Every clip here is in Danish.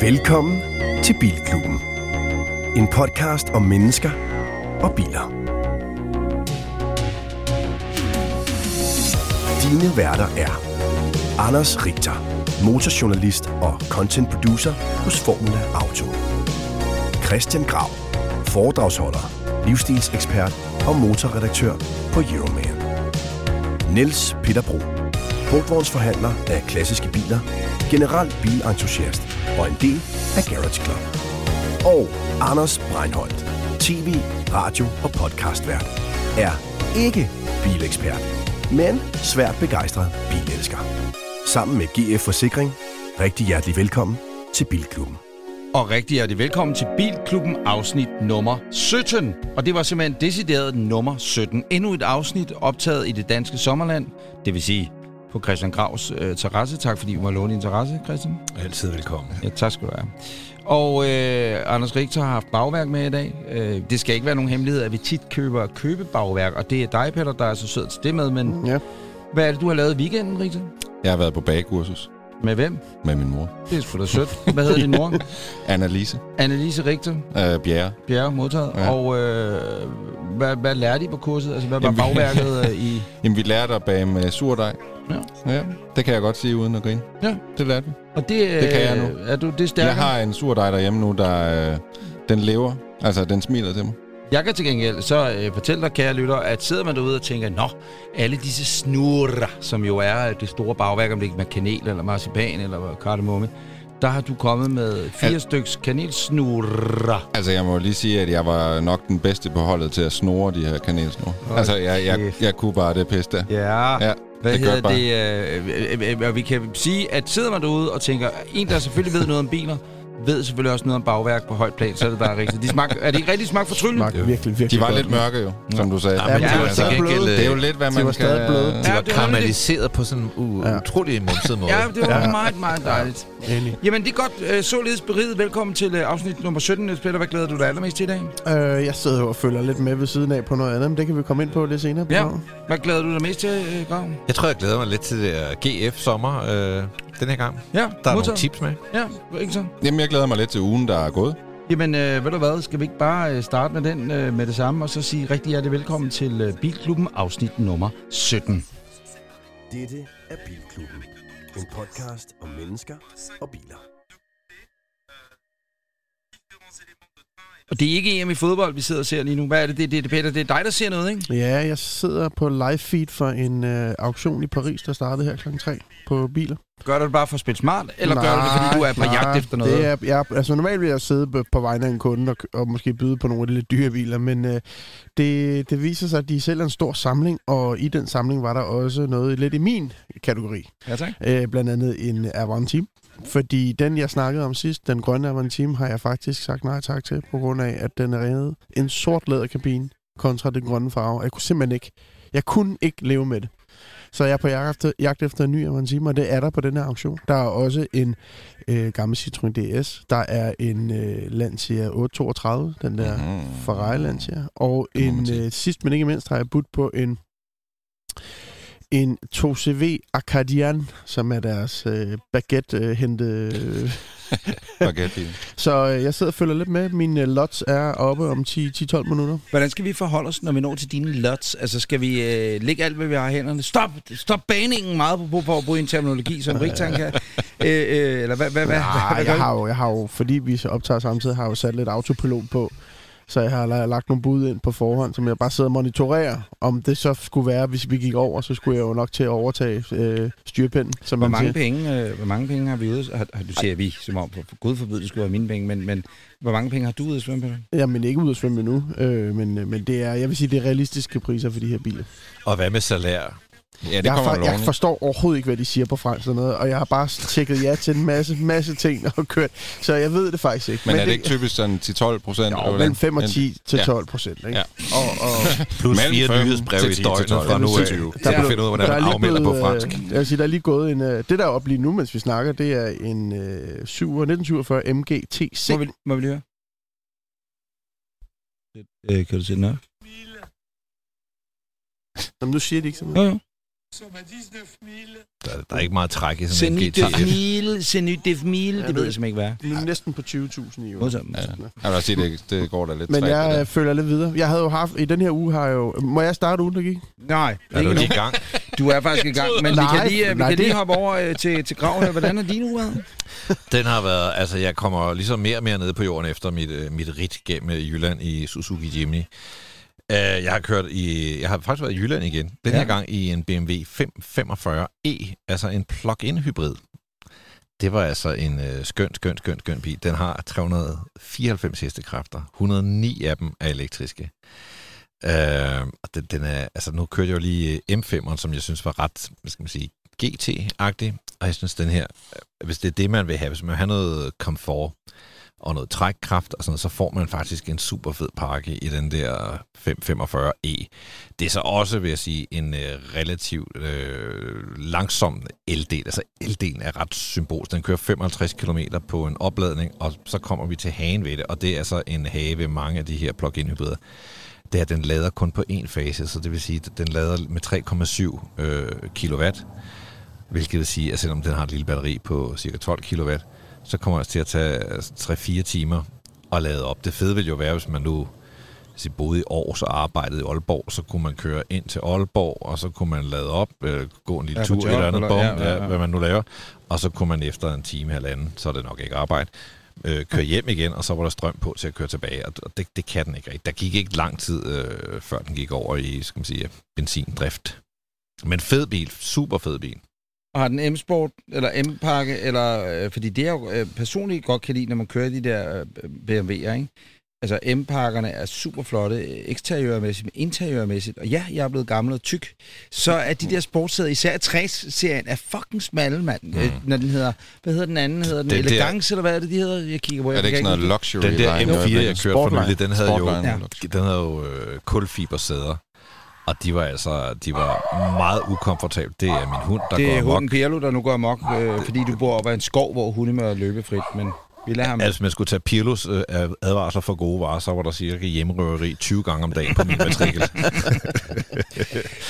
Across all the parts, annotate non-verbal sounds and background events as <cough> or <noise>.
Velkommen til Bilklubben. En podcast om mennesker og biler. Dine værter er Anders Richter, motorjournalist og content producer hos Formula Auto. Christian Grav, foredragsholder, livsstilsekspert og motorredaktør på Euroman. Niels Peter Bro, brugtvognsforhandler af klassiske biler, general bilentusiast og en del af Garage Club. Og Anders Breinholt, tv, radio og podcastvært, er ikke bilekspert, men svært begejstret bilelsker. Sammen med GF Forsikring, rigtig hjertelig velkommen til Bilklubben. Og rigtig hjertelig velkommen til Bilklubben afsnit nummer 17. Og det var simpelthen decideret nummer 17. Endnu et afsnit optaget i det danske sommerland. Det vil sige på Christian Gravs øh, terrasse. Tak fordi du var låne din terrasse, Christian. Altid velkommen. Ja, tak skal du have. Og øh, Anders Richter har haft bagværk med i dag. Øh, det skal ikke være nogen hemmelighed, at vi tit køber købebagværk. Og det er dig, Peter, der er så sød til det med. Men Ja. hvad er det, du har lavet i weekenden, Richter? Jeg har været på bagekursus Med hvem? med min mor. Det er sgu da sødt. Hvad hedder din mor? <laughs> Annalise Annelise Richter. øh, Bjerre. Bjerre modtaget. Ja. Og øh, hvad, hvad lærte I på kurset? Altså, hvad var Jamen, bagværket øh, i... <laughs> Jamen, vi lærte at bage med surdej. Ja. ja. Det kan jeg godt sige uden at grine. Ja. Det lærte vi. Og det, øh, Det kan jeg nu. Er du det stærke? Jeg har en surdej derhjemme nu, der øh, den lever. Altså, den smiler til mig. Jeg kan til gengæld så øh, fortælle dig, kære lytter, at sidder man derude og tænker, nå, alle disse snurrer, som jo er øh, det store bagværk, om det ikke er med kanel eller marcipan eller kardemomme, der har du kommet med fire Al- styks kanelsnurrer. Altså, jeg må lige sige, at jeg var nok den bedste på holdet til at snore de her kanelsnore. Hold altså, jeg, jeg, jeg kunne bare det pisse der. Ja. Ja, Hvad det hedder det? Øh, øh, øh, og vi kan sige, at sidder man derude og tænker, en, der selvfølgelig ved noget om biler, ved selvfølgelig også noget om bagværk på højt plan, så er det bare rigtigt. De smag, er det ikke rigtig smag for tryllen? Smagte virkelig, virkelig De var godt. lidt mørke jo, som du sagde. Ja, men Ja, de var de var gengæld... bløde. Det er jo øh, lidt, hvad De man var stadig bløde. De Ja, var det var nemlig karamelliseret på sådan en Ja. utrolig mumset måde. Ja, det var Ja. meget, meget dejligt. Enig. Jamen, det er godt. Øh, Således beriget. Velkommen til øh, afsnit nummer 17. Niels Peter, hvad glæder du dig allermest til i dag? Øh, jeg sidder jo og følger lidt med ved siden af på noget andet, men det kan vi komme ind på lidt senere. på Ja. Hvad glæder du dig mest til, øh, Grav? Jeg tror, jeg glæder mig lidt til det der GF-sommer øh, den her gang. Ja, Der er nogle modtaget. tips med. Ja, ikke så? Jamen, jeg glæder mig lidt til ugen, der er gået. Jamen, øh, ved du hvad? Skal vi ikke bare øh, starte med den øh, med det samme, og så sige rigtig hjertelig velkommen til øh, Bilklubben afsnit nummer 17. Dette er Bilklubben. En podcast om mennesker og biler. Og det er ikke EM i fodbold, vi sidder og ser lige nu. Hvad er det? Det, det, det, Peter, det er dig, der ser noget, ikke? Ja, jeg sidder på live feed for en øh, auktion i Paris, der startede her kl. 3 på biler. Gør du det bare for at spille smart, eller gør du det, fordi du er på jagt efter noget? Det er, jeg, altså normalt vil jeg sidde på, på vegne af en kunde og, og måske byde på nogle af de lidt dyre biler, men øh, det, det viser sig, at de sælger en stor samling, og i den samling var der også noget lidt i min kategori. Ja, tak. Øh, blandt andet en Avantime. Fordi den, jeg snakkede om sidst, den grønne Avantime, har jeg faktisk sagt nej tak til, på grund af, at den er reddet en sort læderkabine kontra den grønne farve. Jeg kunne simpelthen ikke, jeg kunne ikke leve med det. Så jeg er på jagt efter, jagt efter en ny Avantime, og det er der på den her auktion. Der er også en øh, gammel Citroën DS. Der er en øh, Lancia 832, den der Mhm. Ferrari Lancia. Og en øh, sidst, men ikke mindst, har jeg budt på en en 2CV Acadian, som er deres øh, <laughs> baguette øh. <laughs> Baguette. Så øh, jeg sidder og følger lidt med. Mine øh, lots er oppe om 10-12 minutter. Hvordan skal vi forholde os, når vi når til dine lots? Altså, skal vi øh, lægge alt, hvad vi har i hænderne? Stop! Stop baningen meget på, på for at bruge en terminologi, som Rigtang <laughs> kan. øh, øh, eller hvad, hvad, hvad, Nej, hvad, jeg har, jo, jeg har jo, fordi vi så optager samtidig, har jeg jo sat lidt autopilot på. Så jeg har la- lagt nogle bud ind på forhånd, som jeg bare sidder og monitorerer. Om det så skulle være, hvis vi gik over, så skulle jeg jo nok til at overtage øh, styrpinden. Som Hvor man mange, siger. penge, øh, hvor mange penge har vi ude? Har, har, du siger vi, som om for gud forbyde, det skulle være mine penge, men, men hvor mange penge har du ude at svømme, Peter? Jamen ikke ud at svømme endnu, øh, men, øh, men det er, jeg vil sige, det er realistiske priser for de her biler. Og hvad med salær? Ja, det jeg, kommer for, jeg forstår overhovedet ikke, hvad de siger på fransk og noget, og jeg har bare tjekket ja til en masse, masse ting og kørt, så jeg ved det faktisk ikke. Men er det ikke typisk sådan 10-12 procent? Jo, mellem 5 og 10 til 12 procent, ikke? Ja. Og, og Plus fire nyhedsbrev til i 10 døgnet til 12. fra nu af. 20. Der kan finde ud af, hvordan der er man afmelder på blevet, fransk. øh, Jeg vil sige, der er lige gået en... øh, Det, der er op lige nu, mens vi snakker, det er en øh, 7, 1947 MG TC. Må vi, må vi lige høre? Øh, kan du se den op? Jamen, nu siger de ikke så meget. Jo, jo. Der, der er ikke meget træk i sådan en Zenit GT1. Defmil, Zenit Defmil, Ja, det ved det- jeg simpelthen ikke, hvad er. Vi er næsten på 20.000 i år. Ja. Jeg vil sige, det, det går da lidt Men det jeg øh, følger lidt videre. Jeg havde jo haft, i den her uge har jeg jo... Må jeg starte ugen, der gik? Nej, Er ikke du lige i gang? Du er faktisk i gang, men vi Nej, kan lige, vi nej, kan det- lige hoppe over øh, til, til graven. her. Hvordan er din uge været? Den har været, altså jeg kommer ligesom mere og mere nede på jorden efter mit, øh, mit rit gennem øh, Jylland i Suzuki Jimny. Uh, jeg har kørt i, jeg har faktisk været i Jylland igen. Den Ja. her gang i en BMW 545e, altså en plug-in hybrid. Det var altså en øh, skøn, skøn, skøn, skøn bil. Den har 394 hestekræfter. 109 af dem er elektriske. Uh, og den, den er, altså nu kørte jeg jo lige øh, M5'eren, som jeg synes var ret, hvad skal man sige, GT-agtig. Og jeg synes, den her, øh, hvis det er det, man vil have, hvis man vil have noget komfort og noget trækkraft og sådan noget, så får man faktisk en super fed pakke i den der 545e. E. Det er så også, vil jeg sige, en øh, relativt øh, langsom eldel. Altså eldelen er ret symbolsk. Den kører 55 km på en opladning, og så kommer vi til hagen ved det, og det er så en have ved mange af de her plug-in hybrider det er, at den lader kun på én fase, så det vil sige, at den lader med 3,7 øh, kW, hvilket vil sige, at selvom den har et lille batteri på cirka 12 kW, så kommer det til at tage altså, 3-4 timer at lade op. Det fede vil jo være, hvis man nu hvis I boede i Aarhus og arbejdede i Aalborg, så kunne man køre ind til Aalborg, og så kunne man lade op, øh, gå en lille Ja, tur, et eller andet bum, ja, ja, ja, hvad man nu laver, og så kunne man efter en time eller anden, så er det nok ikke arbejde, øh, køre hjem igen, og så var der strøm på til at køre tilbage, og det, det kan den ikke rigtig. Der gik ikke lang tid, øh, før den gik over i, skal man sige, benzindrift. Men fed bil, super fed bil. Og har den M-Sport, eller M-pakke, eller, øh, fordi det er jo øh, personligt godt kan lide, når man kører de der øh, BMW'er, ikke? Altså, M-pakkerne er super flotte, øh, eksteriørmæssigt, men interiørmæssigt. Og ja, jeg er blevet gammel og tyk. Så er de der sportssæder, især 60-serien, er fucking smalle, mand. Mm. Øh, når den hedder, hvad hedder den anden? Hedder den, der- Elegance, eller hvad er det, de hedder? Jeg kigger på. Er jeg det ikke sådan noget luxury Den der line? M4, jeg kørte for nylig, den havde jo, Ja. den havde jo øh, kulfibersæder. Og de var altså, de var meget ukomfortable. Det er min hund, der det går er amok. hunden Pirlo, der nu går amok, øh, fordi du bor op ad en skov, hvor hunde må løbe frit, men vi lader ham... Altså, man skulle tage Pirlos øh, advarsler for gode varer, så var der cirka hjemmerøveri 20 gange om dagen på min matrikel. <laughs>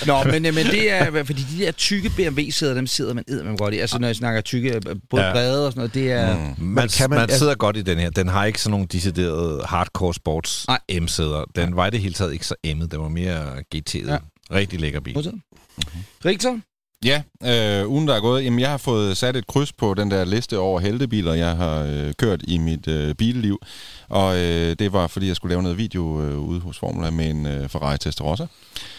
Nå, men, øh, men det er, fordi de der tykke BMW-sæder, dem sidder man eddermame godt i. Altså, når jeg snakker tykke, øh, både Ja. brede og sådan noget, det er... Mm. Man, kan man, man- man sidder godt i den her. Den har ikke sådan nogle deciderede hardcore sports Nej. M-sæder. Den var i det hele taget ikke så M'et. Den var mere GT'et. Ja. Rigtig lækker bil. Modtaget. Rigtig. Ja, øh, ugen der er gået, jamen jeg har fået sat et kryds på den der liste over heltebiler, jeg har øh, kørt i mit øh, billiv. Og øh, det var, fordi jeg skulle lave noget video øh, ude hos Formula med en øh, Ferrari Testarossa.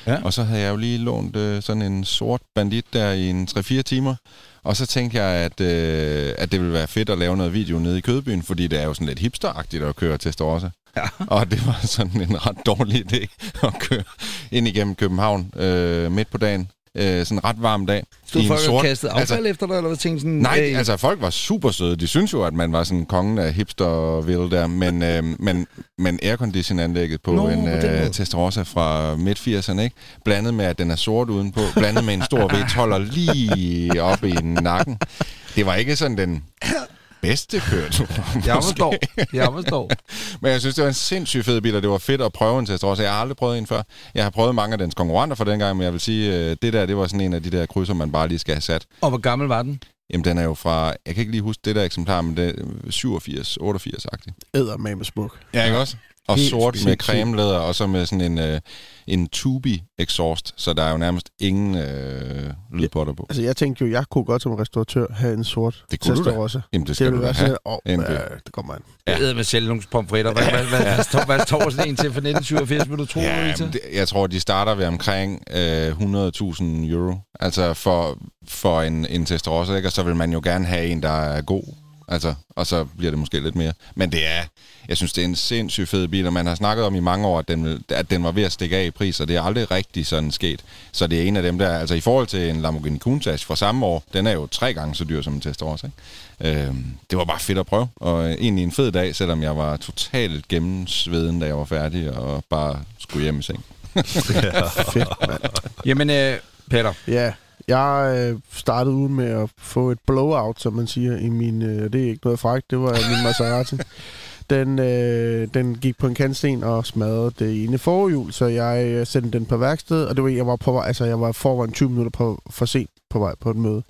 Ja. Og så havde jeg jo lige lånt øh, sådan en sort bandit der i en 3-4 timer. Og så tænkte jeg, at, øh, at det ville være fedt at lave noget video nede i Kødbyen, fordi det er jo sådan lidt hipsteragtigt at køre Testarossa. Ja. <laughs> Og det var sådan en ret dårlig idé at køre ind igennem København øh, midt på dagen. Øh, sådan en ret varm dag. Stod folk og sort- kastede affald altså- efter dig, eller hvad tænkte sådan... Nej, øh, altså folk var super søde. De synes jo, at man var sådan kongen af hipsterville der, men, øh, men, men aircondition-anlægget på Nå, en øh. Testarossa fra midt-80'erne, ikke? Blandet med, at den er sort udenpå, blandet med en stor V12'er lige oppe i nakken. Det var ikke sådan den bedste køretur. <laughs> Jeg forstår. Jeg forstår. <laughs> Men jeg synes, det var en sindssygt fed bil, og det var fedt at prøve en Testarossa. Jeg har aldrig prøvet en før. Jeg har prøvet mange af dens konkurrenter for dengang, men jeg vil sige, øh, det der, det var sådan en af de der krydser, man bare lige skal have sat. Og hvor gammel var den? Jamen, den er jo fra, jeg kan ikke lige huske det der eksemplar, men det er 87, 88-agtig. Æder med smuk. Ja, ikke også? Og Helt sort med sindssygt. cremelæder, og så med sådan en, øh, en tubi exhaust, så der er jo nærmest ingen øh, lyd på der på. Altså, jeg tænkte jo, jeg kunne godt som restauratør have en sort Det kunne du da. Testarossa. Jamen, det Det skal ville du da være have. sådan, åh, En ja, bil. det kommer an. Jeg æder med selv nogle pomfritter. Hvad, hvad, hvad, hvad, står, hvad står sådan en til for 1987, vil du tro, Ja, det, jeg tror, de starter ved omkring øh, 100.000 euro. Altså for, for en, en Testarossa, ikke? Og så vil man jo gerne have en, der er god. Altså, og så bliver det måske lidt mere. Men det er, jeg synes, det er en sindssygt fed bil, og man har snakket om i mange år, at den, at den var ved at stikke af i pris, og det er aldrig rigtig sådan sket. Så det er en af dem der, altså i forhold til en Lamborghini Countach fra samme år, den er jo tre gange så dyr som en Testarossa, ikke? Øhm, det var bare fedt at prøve, og egentlig en fed dag, selvom jeg var totalt gennemsveden, da jeg var færdig, og bare skulle hjem i seng. <laughs> Fedt, mand. Jamen, øh, Peter. Ja, jeg øh, startede ud med at få et blowout, som man siger, i min... Øh, det er ikke noget frækt, det var min Maserati. Den, øh, den gik på en kantsten og smadrede det ene forhjul, så jeg øh, sendte den på værksted, og det var, jeg var på vej, altså jeg var foran 20 minutter på, for sent på vej på et møde.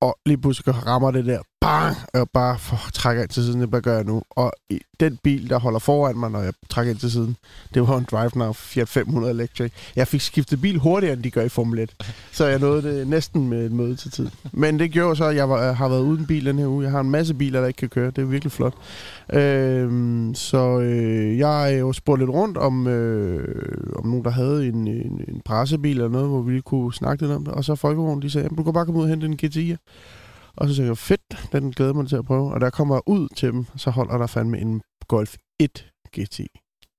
Og lige pludselig rammer det der, bang, og jeg bare for, trækker ind til siden, det gør jeg nu? Og i den bil, der holder foran mig, når jeg trækker ind til siden, det var en Drive Now Fiat 500 Electric. Jeg fik skiftet bil hurtigere, end de gør i Formel 1. Så jeg nåede det næsten med et møde til tid. Men det gjorde så, at jeg var, har været uden bil den her uge. Jeg har en masse biler, der ikke kan køre. Det er virkelig flot. Øhm, så øh, jeg øh, har jo spurgt lidt rundt om, øh, om nogen, der havde en, en, en pressebil eller noget, hvor vi lige kunne snakke lidt om det. Og så Folkevogn, de sagde, du kan bare komme ud og hente en GTI'er. Og så tænkte jeg, fedt, den glæder mig til at prøve. Og der kommer ud til dem, så holder der fandme en Golf 1 GTI.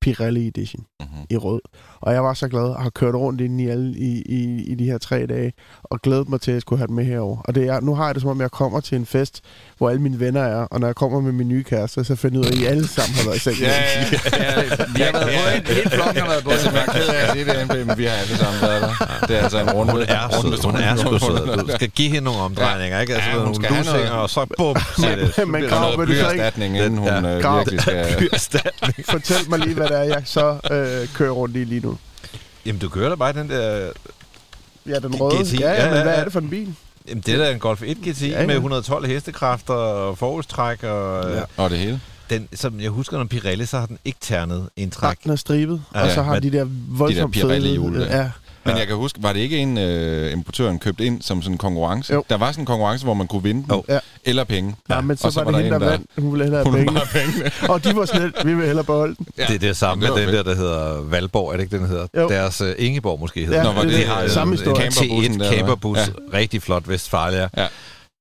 Pirelli Edition Mm-hmm. i rød. Og jeg var så glad og har kørt rundt inde i, alle, i, i, i de her tre dage, og glædet mig til, at jeg skulle have den med herover. Og det er, nu har jeg det som om, jeg kommer til en fest, hvor alle mine venner er, og når jeg kommer med min nye kæreste, så finder jeg ud af, at I alle sammen har været i seng. Ja, ja, vi har været på en helt flok, har været på Altså, jeg er ked af at sige det, MP, men vi har alle sammen været der. Det er altså en runde. Hun er sød. Hun er sgu sød. Du skal give hende nogle omdrejninger, ikke? Altså, Ja, hun nogle skal have noget. og så bum, så er det. Men Og Grav, noget vil du så ikke inden hun Ja. øh, virkelig skal... Fortælle mig lige, hvad det er, jeg så øh, kører rundt i lige nu? Jamen, du kører da bare den der... Ja, den røde. GTI, Ja, ja, ja, men hvad er det for en bil? Jamen, det er da en Golf 1 GTI Ja, ja. med 112 hestekræfter og forhjulstræk, og Ja. ja. Og det hele. den, som jeg husker, når Pirelli, så har den ikke ternet en træk. Den er stribet, Ja, og så har de der voldsomt De der fede... Ja, Men jeg kan huske, var det ikke en øh, importøren købt ind som sådan en konkurrence? Jo. Der var sådan en konkurrence, hvor man kunne vinde den, Jo. Ja. eller penge. ja, men så, Og så var var det der hende, der en, der- vandt. Hun ville hellere have penge. penge. <laughs> Og de var sådan vi vil hellere beholde den. Ja. Det er det samme det med den der, der hedder Valborg, er det ikke den hedder? Jo. Deres uh, Ingeborg måske hedder. Ja, Nå, var det, det- det, har det, jo samme en historie. camperbussen T1 der, eller camperbus, hvad? rigtig flot Vestfalia, Ja.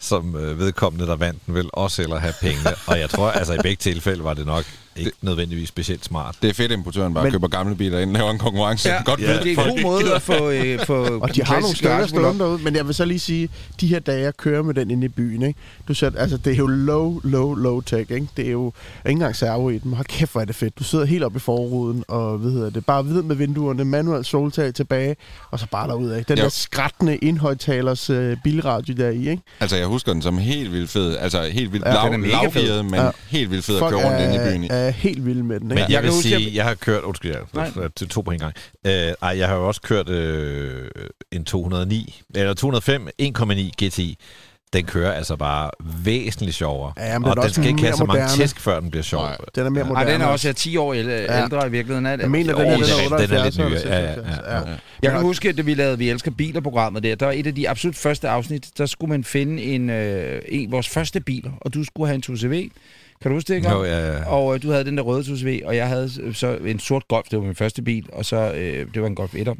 som øh, vedkommende, der vandt den, vil også hellere have pengene. Og jeg tror, altså i begge tilfælde var det nok ikke nødvendigvis specielt smart. Det er fedt, at importøren bare Men- køber gamle biler ind, laver en konkurrence. Ja, Godt ja, ved, det er en god ikke måde at få... Øh, <laughs> få Og de har nogle stykker stående derude, men jeg vil så lige sige, de her dage, jeg kører med den inde i byen, ikke? Du sætter, altså, det er jo low, low, low tech, ikke? Det er jo ikke engang servo i den, hold kæft, hvor er det fedt. Du sidder helt oppe i forruden, og hvad hedder det, bare vid med vinduerne, manuel soltag tilbage, og så bare derud af. Den Jo. der skrættende indhøjtalers øh, bilradio der i, ikke? Altså, jeg husker den som helt vildt fed. Altså, helt vildt Ja, lav, lavgearet, men Ja. helt vildt fed at køre rundt inde i byen i. er helt vilde med den, Men ikke? jeg, Jeg jeg kan vil huske, sige, jeg- jeg har kørt, undskyld, jeg, til to på en gang. Uh, ej, jeg har jo også kørt øh, en 209, eller 205, 1,9 GTI. Den kører altså bare væsentligt sjovere. Ja, men den og den skal ikke have så mange tæsk, før den bliver sjov. Nej. Den er mere moderne. den er også 10 år ældre, Ja. i virkeligheden. Er det? Jeg mener, den er, den det 78. den er lidt nyere. Ja, ja, 76. ja. Ja. Jeg kan huske, at vi lavede Vi Elsker Biler-programmet der. Der var et af de absolut første afsnit, der skulle man finde en, øh, en vores første biler, og du skulle have en 2CV. Kan du huske det, ikke? Jo, ja, ja. Og øh, du havde den der røde 2CV, og jeg havde øh, så en sort Golf, det var min første bil, og så øh, det var en Golf 1'er.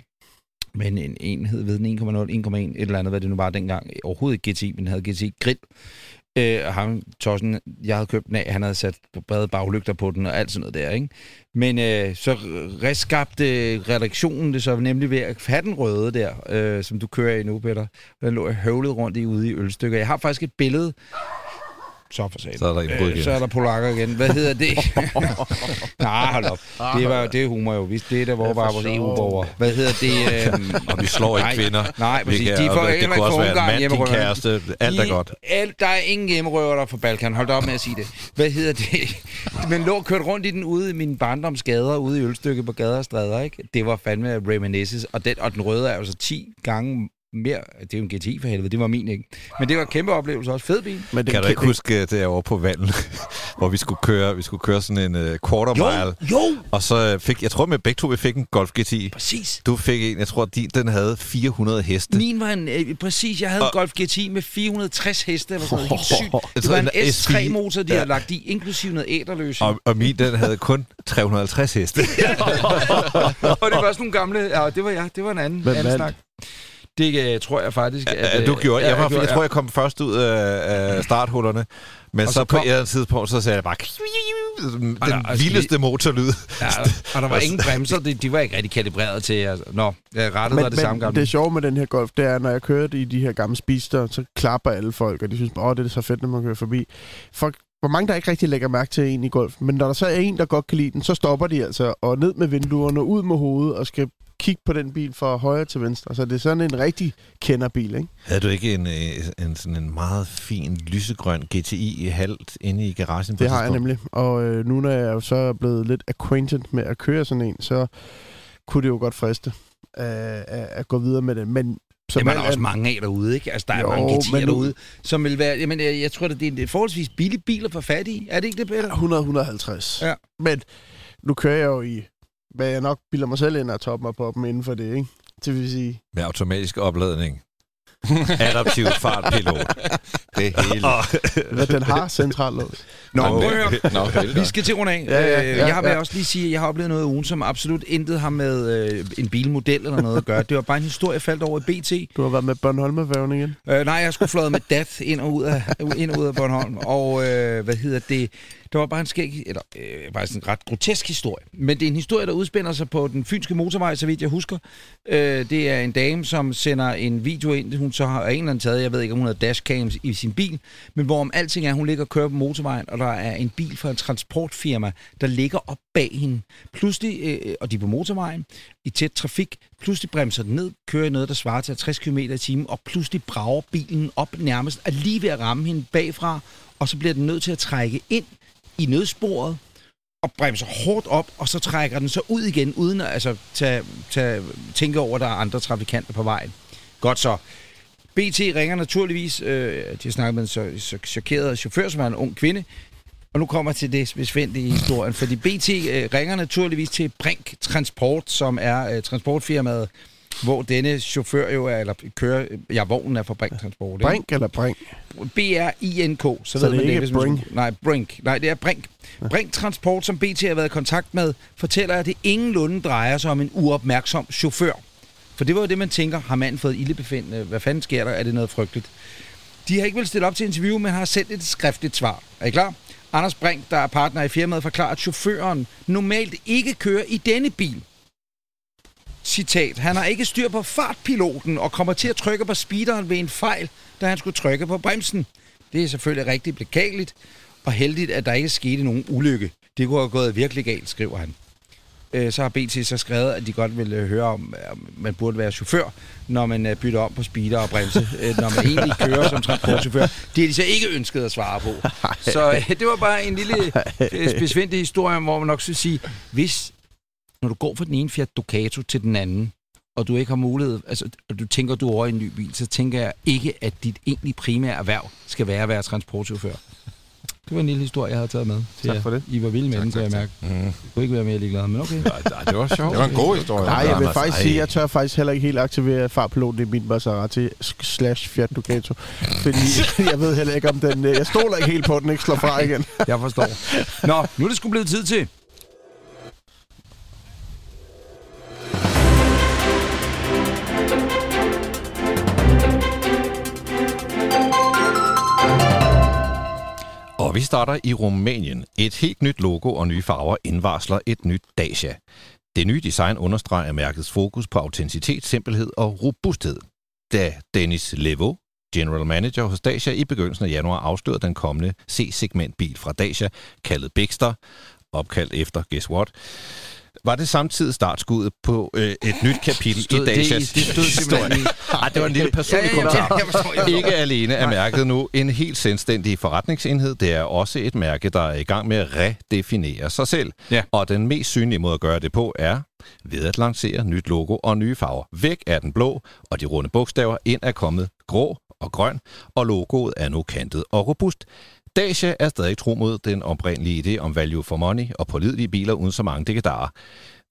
Men en enhed ved den 1,0, 1,1, et eller andet, hvad det nu var dengang. Overhovedet ikke GTI, men havde GTI Grill. Øh, og ham, Tossen, jeg havde købt den af, han havde sat brede baglygter på den og alt sådan noget der, ikke? Men øh, så reskabte redaktionen det så nemlig ved at have den røde der, øh, som du kører i nu, Peter. Den lå jeg høvlet rundt i ude i ølstykker. Jeg har faktisk et billede. Så for satan. Så er der igen. Øh, så er der polakker igen. Hvad hedder det? <laughs> Nej, hold op. Det, var, det er humor jo. Vi- Det er der, hvor var vores. EU-borgere. Hvad hedder det? <laughs> Øhm, Og vi slår ikke Nej, kvinder. nej, præcis. De får det kunne også være en mand, din kæreste. Alt er godt. Alt, der er ingen hjemmerøvere fra Balkan. Hold da op med at sige det. Hvad hedder det? <laughs> Man lå og kørte rundt i den ude i min barndomsgader, ude i ølstykket på gader og stræder, ikke? Det var fandme reminisces. Og den, og den røde er jo så 10 gange mere. Det er jo en GTI for helvede. Det var min, ikke? Men det var en kæmpe oplevelse også. Fed bil. Men Kan du ikke huske øh, derovre på vandet, <laughs> hvor vi skulle køre, vi skulle køre sådan en uh, quarter mile, jo, og så fik, jeg tror med begge to, vi fik en Golf GTI. præcis. Du fik en, jeg tror, din, den havde 400 heste. Min var en, øh, præcis, jeg havde en Og- Golf GTI med 460 heste eller sådan noget. Helt sygt. <laughs> Det var en en S3-motor, de Ja. har lagt i, inklusive noget æderløse. Og, og min, den havde kun 350 heste. <laughs> og det var sådan nogle gamle... Ja, det var jeg. Det var en anden, Hvem anden snak. Det uh, tror jeg faktisk... At, Ja, du øh, gjorde. Jeg, var, gjorde, jeg tror, jeg kom først ud af, af starthullerne. Men Og så, så så på kom- et eller andet tidspunkt, så sagde jeg bare... Den Og der- skal vildeste motorlyd. Ja, og der var ingen bremser. De, de var ikke rigtig kalibreret til... Altså. Nå, jeg rettede men, var det samme men gamle. det sjove med den her golf, det er, når jeg kørte i de her gamle spister, så klapper alle folk, og de synes, åh, det er så fedt, når man kører forbi. Folk, hvor mange der ikke rigtig lægger mærke til en i golf, men når der så er en, der godt kan lide den, så stopper de altså, og ned med vinduerne, ud med hovedet, og skal kigge på den bil fra højre til venstre. Så det er sådan en rigtig kenderbil, ikke? Havde du ikke en, øh, en, sådan en meget fin lysegrøn GTI i halvt inde i garagen? på Det et har jeg nemlig. Og øh, nu når jeg jo så er blevet lidt acquainted med at køre sådan en, så kunne det jo godt friste at, at, at gå videre med det. Men så er der også mange af derude, ikke? Altså, der er Jo, mange GT'er men derude, som vil være... Jamen, jeg, jeg tror, at det er en forholdsvis billig bil at få fat i. Er det ikke det, Peter? 100-150. Ja. Men nu kører jeg jo i, hvad jeg nok bilder mig selv ind og toppe mig på dem inden for det, ikke? Det vil sige, Med automatisk opladning. Adaptiv fartpilot. <laughs> Det hele. at den har central lås. Nå, Nå, prøv at høre. Nå, Vi skal til rundt af. Ja, ja, Øh, ja, jeg vil ja. også lige sige, at jeg har oplevet noget ugen, som absolut intet har med øh, en bilmodel eller noget at gøre. Det var bare en historie, jeg faldt over i BT. Du har været med Bornholmerfærgen igen. Øh, nej, jeg skulle fløjet med DAT ind og ud af, ind og ud af Bornholm. Og øh, hvad hedder det? Det var bare en skæg, eller øh, faktisk en ret grotesk historie. Men det er en historie, der udspænder sig på den fynske motorvej, så vidt jeg husker. Øh, det er en dame, som sender en video ind, hun så har en eller anden taget, jeg ved ikke, om hun har dashcams i sin bil, men hvorom alting er, hun ligger og kører på motorvejen, og der er en bil fra et transportfirma, der ligger op bag hende. Pludselig, øh, og de er på motorvejen, i tæt trafik, pludselig bremser den ned, kører noget, der svarer til 50 km i timen, og pludselig brager bilen op nærmest, er lige ved at ramme hende bagfra, og så bliver den nødt til at trække ind i nødsporet, og bremser hårdt op, og så trækker den så ud igen, uden at altså, tage, tage, tænke over, at der er andre trafikanter på vejen. Godt så. BT ringer naturligvis, øh, de har snakket med en så, så chokeret chauffør, som er en ung kvinde, og nu kommer til det besvendte i historien, fordi BT øh, ringer naturligvis til Brink Transport, som er øh, transportfirmaet, hvor denne chauffør jo er, eller kører, ja, vognen er fra Brink Transport. ikke? Brink eller Brink? B-R-I-N-K, så, Så ved det man det, ikke man Brink? skulle- Nej, Brink. Nej, det er Brink. Brink Transport, som BT har været i kontakt med, fortæller, at det ingenlunde drejer sig om en uopmærksom chauffør. For det var jo det, man tænker, har manden fået ildebefindende? Øh, hvad fanden sker der? Er det noget frygteligt? De har ikke vel stille op til interview, men har sendt et skriftligt svar. Er I klar? Anders Brink, der er partner i firmaet, forklarer, at chaufføren normalt ikke kører i denne bil. Citat. Han har ikke styr på fartpiloten og kommer til at trykke på speederen ved en fejl, da han skulle trykke på bremsen. Det er selvfølgelig rigtig beklageligt, og heldigt, at der ikke skete nogen ulykke. Det kunne have gået virkelig galt, skriver han. Øh, Så har BT så skrevet, at de godt vil øh, høre om, om man burde være chauffør, når man øh, bytter om på speeder og bremse, øh, når man egentlig <laughs> kører som transportchauffør. Det har de så ikke ønsket at svare på. <laughs> Så øh, det var bare en lille <laughs> øh, historie, hvor man nok skulle sige, hvis når du går fra den ene Fiat Ducato til den anden, og du ikke har mulighed, altså, og du tænker, du er over i en ny bil, så tænker jeg ikke, at dit egentlig primære erhverv skal være at være transportchauffør. Det var en lille historie, jeg havde taget med. til Tak for det. I var vilde med den, kan jeg mærke. Mm. Jeg kunne ikke være mere ligeglad, men okay. Nej, det var sjovt. Det var en god historie. Nej, jeg vil faktisk ej. sige, at jeg tør faktisk heller ikke helt aktivere farpiloten i min Maserati slash Fiat Ducato. Fordi <laughs> jeg ved heller ikke, om den... øh, Jeg stoler ikke helt på, at den ikke slår fra igen. Jeg forstår. Nå, nu er det sgu blevet tid til. Og vi starter i Rumænien. Et helt nyt logo og nye farver indvarsler et nyt Dacia. Det nye design understreger mærkets fokus på autenticitet, simpelhed og robusthed. Da Dennis Levo, general manager hos Dacia, i begyndelsen af januar afslørede den kommende C-segment bil fra Dacia, kaldet Bigster, opkaldt efter Guess What, var det samtidig startskuddet på øh, et nyt kapitel Stod i det Dacias det stod simpelthen historie. Ej, det var en lille personlig Ja, ja, ja, kommentar. Ikke alene er mærket nu en helt selvstændig forretningsenhed, det er også et mærke, der er i gang med at redefinere sig selv. Ja. Og den mest synlige måde at gøre det på er ved at lancere nyt logo og nye farver. Væk er den blå, og de runde bogstaver ind er kommet grå og grøn, og logoet er nu kantet og robust. Dacia er stadig tro mod den oprindelige idé om value for money og pålidelige biler uden så mange dekedarer.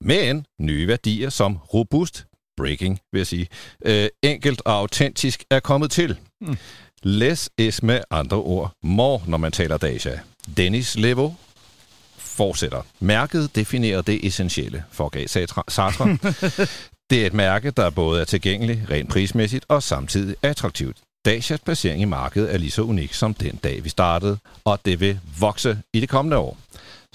Men nye værdier som robust, breaking vil jeg sige, øh, enkelt og autentisk er kommet til. Mm. Less is med andre ord more, når man taler Dacia. Dennis Levo fortsætter. Mærket definerer det essentielle for Gas Sartre. <laughs> det er et mærke, der både er tilgængeligt rent prismæssigt og samtidig attraktivt. Dacias placering i markedet er lige så unik som den dag, vi startede, og det vil vokse i det kommende år.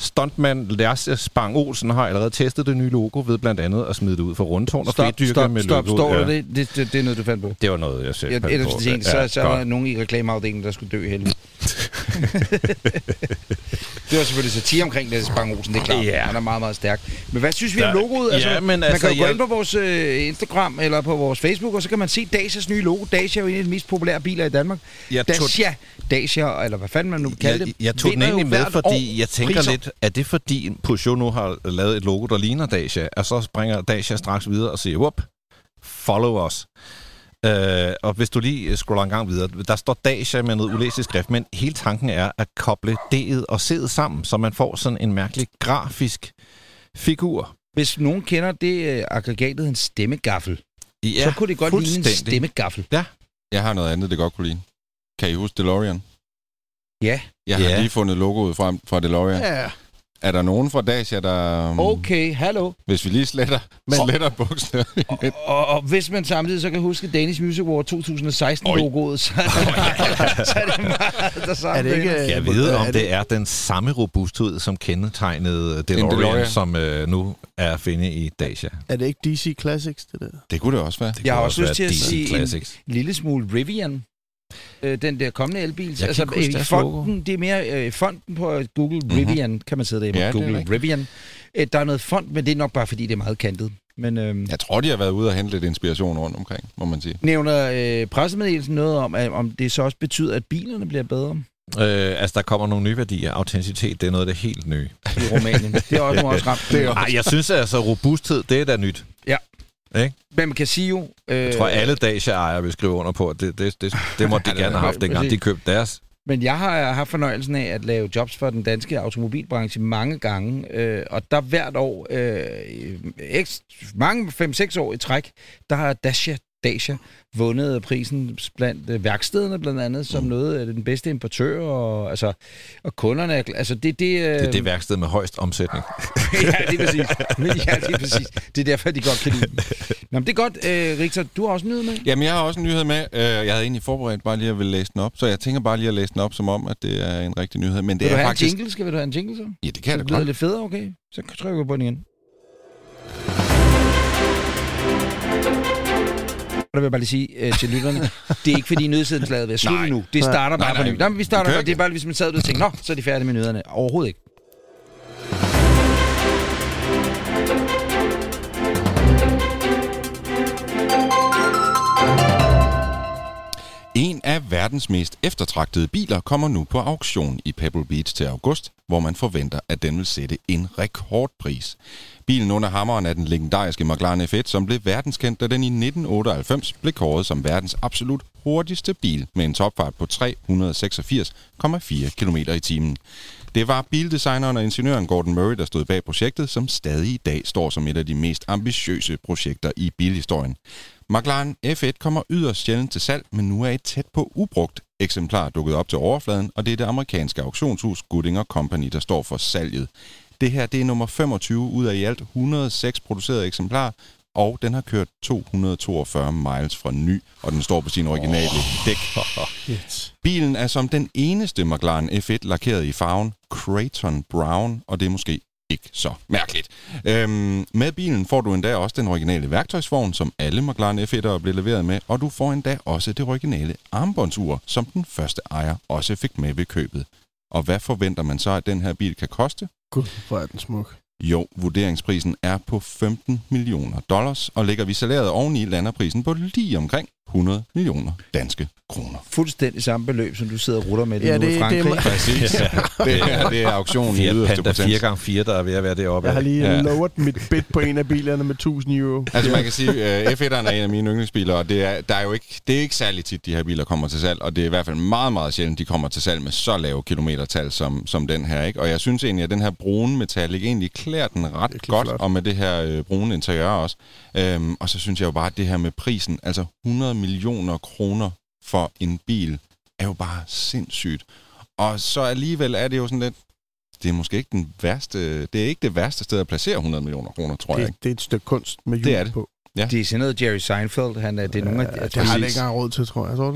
Stuntman Lasse Spang Olsen har allerede testet det nye logo ved blandt andet at smide det ud for rundtårn og Stop, fedtdyrke stop, med stop. logoet. Står Ja. det? Det, det? det er noget, du fandt på. Det var noget, jeg selv Jeg, fandt på. en, så, Ja, så er der nogen i reklameafdelingen, der skulle dø i helvede. <laughs> Det var selvfølgelig satire omkring Lasse Bang Olsen, det er klart. Ja. Han er meget, meget stærk. Men hvad synes vi om logoet? Altså, Ja, men man altså, kan jo gå jeg- ind på vores øh, Instagram eller på vores Facebook, og så kan man se Dacias nye logo. Dacia er jo en af de mest populære biler i Danmark. Jeg tog- Dacia, Dacia, eller hvad fanden man nu kalder Jeg, det. jeg tog den egentlig med, fordi jeg tænker priser. lidt, er det fordi Peugeot nu har lavet et logo, der ligner Dacia, og så springer Dacia straks videre og siger, whoop, follow us. Øh, og hvis du lige scroller en gang videre, der står Dacia med noget ulæselig skrift, men hele tanken er at koble D'et og C'et sammen, så man får sådan en mærkelig grafisk figur. Hvis nogen kender det øh, aggregatet en stemmegaffel, Ja, så kunne det godt ligne en stemmegaffel. Jeg har noget andet, det godt kunne lide. Kan I huske DeLorean? Ja. Jeg har Ja. lige fundet logoet frem fra DeLorean. Ja, Er der nogen fra Dacia, der... um, Okay, hallo. Hvis vi lige sletter, Men- sletter bukserne. <laughs> Og, og, og hvis man samtidig så kan huske Danish Music Award 2016-logoet, så, så er det meget der samme. er det ikke... Jeg ved, om det er den samme robusthed, som kendetegnede DeLorean, DeLorean. som øh, nu er at finde i Dacia. Er det ikke DC Classics, det der? Det kunne det også være. Det Jeg har også lyst til at sige en- lille smule Rivian. Øh, den der kommende elbil. kan ikke huske deres fonden, det er mere øh, fonden på Google Mhm. Rivian, kan man sidde Ja, og det er Google. Rivian. Øh, der er noget font, men det er nok bare, fordi det er meget kantet. Men øh, Jeg tror, de har været ude og hente lidt inspiration rundt omkring, må man sige. nævner øh, pressemeddelelsen noget om, at, om det så også betyder, at bilerne bliver bedre Øh, altså, der kommer nogle nye værdier. Autenticitet, det er noget af det helt nye. i Rumænien. det er også <laughs> også ramt. Det er Nej, jeg synes altså, robusthed, det er da nyt. Men man kan sige jo... Øh, Jeg tror, alle Dacia-ejere vil skrive under på, at det, det, det, det måtte <laughs> de gerne have haft, dengang de købte deres. Men jeg har haft fornøjelsen af at lave jobs for den danske automobilbranche mange gange, øh, og der hvert år, øh, eks, mange, 5-6 år i træk, der har Dacia, Dacia vundet prisen blandt øh, værkstederne blandt andet, som Mm. noget af den bedste importør, og, altså, og kunderne, er altså det, det, øh, Det er det værksted med højst omsætning. <laughs> ja, det er præcis. <laughs> ja, det er præcis. Det er derfor, de godt kan lide. Nå, men det er godt, øh, Richter, du har også nyhed med? Jamen, jeg har også en nyhed med. Øh, Jeg havde egentlig forberedt bare lige at ville læse den op, så jeg tænker bare lige at læse den op som om, at det er en rigtig nyhed. Men det Vil du er have faktisk... en jingle? Skal vi have en jingle så? Ja, det kan Så det godt. lidt federe, okay? Så trykker vi på den igen. Vil jeg bare lige sige øh, til lytterne, <laughs> det er ikke fordi nyhedsindslaget vil slutte Nej. nu. Det starter bare Nej, på nej. ny. Men vi starter bare. Det er bare, hvis man sad og tænkte, nå, så er de færdige med nyhederne. Overhovedet ikke. En af verdens mest eftertragtede biler kommer nu på auktion i Pebble Beach til august, hvor man forventer, at den vil sætte en rekordpris. Bilen under hammeren er den legendariske McLaren F1, som blev verdenskendt, da den i 1998 blev kåret som verdens absolut hurtigste bil med en topfart på 386,4 km i timen. Det var bildesigneren og ingeniøren Gordon Murray, der stod bag projektet, som stadig i dag står som et af de mest ambitiøse projekter i bilhistorien. McLaren F1 kommer yderst sjældent til salg, men nu er et tæt på ubrugt eksemplar dukket op til overfladen, og det er det amerikanske auktionshus Gooding Company, der står for salget. Det her det er nummer 25 ud af i alt 106 producerede eksemplarer, og den har kørt 242 miles fra ny, og den står på sin originale dæk. Yes. Bilen er som den eneste McLaren F1 lakeret i farven Creighton Brown, og det er måske ikke så mærkeligt. Øhm, med bilen får du endda også den originale værktøjsvogn, som alle McLaren F1'ere blev leveret med, og du får endda også det originale armbåndsur, som den første ejer også fik med ved købet. Og hvad forventer man så, at den her bil kan koste? Gud, hvor er den smuk. Jo, vurderingsprisen er på 15 millioner dollars, og lægger vi salæret oveni, lander prisen på lige omkring 100 millioner danske kroner. Fuldstændig samme beløb, som du sidder og rutter med Ja, nu det- i det er Frankrig. meget- Præcis. <laughs> det, er, det er auktionen i yderste Panda potens. 4x4, der er ved at være deroppe. Jeg har lige Ja. ja. lovet mit bid på en af bilerne med 1000 euro. Altså man kan sige, at F1'eren er en af mine yndlingsbiler, og det er, der er jo ikke, det er ikke særlig tit, de her biler kommer til salg, og det er i hvert fald meget, meget sjældent, de kommer til salg med så lave kilometertal som, som den her. Ikke? Og jeg synes egentlig, at den her brune metallic egentlig klæder den ret godt, flot. og med det her øh, brune interiør også. Øhm, og så synes jeg jo bare, at det her med prisen, altså 100 millioner kroner for en bil, er jo bare sindssygt. Og så alligevel er det jo sådan lidt, det er måske ikke den værste, det er ikke det værste sted at placere 100 millioner kroner, tror jeg. Det, Ikke? det er et stykke kunst med Det hjul er det. på. Ja. Det er sådan noget Jerry Seinfeld. Han er, det er nogle af... Ja, det har han ikke engang råd til, tror jeg. Åh,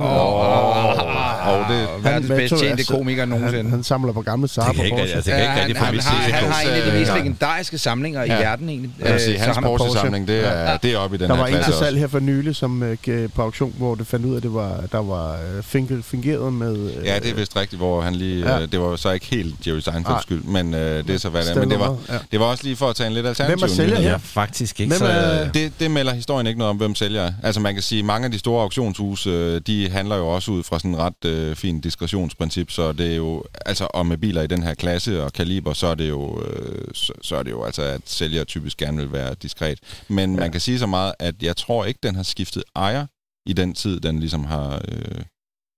Åh, det- verdens hvad bedst tjente altså, komiker nogensinde. Han, han samler på gamle Det Saab kan ikke, Porsche. altså, det kan ikke han, rigtig han, mit har, han har en af de øh, mest ja. legendariske samlinger i Ja. verden, egentlig. Jeg vil sige, Øh, hans Porsche-samling, det er, det er oppe i den Der her var en klasse til salg her for nylig, som øh, på auktion, hvor det fandt ud af, at det var, der var finger, fingeret med... Ja, det er vist rigtigt, hvor han lige... Ja. Ja. Det var så ikke helt Jerry Seinfelds skyld, men det er så, hvad det er. Men det var, Ja. det var også lige for at tage en lidt alternativ Hvem er sælger her? Jeg er faktisk ikke er- Det, melder historien ikke noget om, hvem sælger er. Altså man kan sige, mange af de store auktionshuse, øh, de handler jo også ud fra sådan en ret øh, fin diskretionsprincip, så det er jo, altså og med biler i den her klasse og kaliber, så er det jo, øh, så, så er det jo altså, at sælger typisk gerne vil være diskret. Men ja. man kan sige så meget, at jeg tror ikke, den har skiftet ejer i den tid, den ligesom har, øh,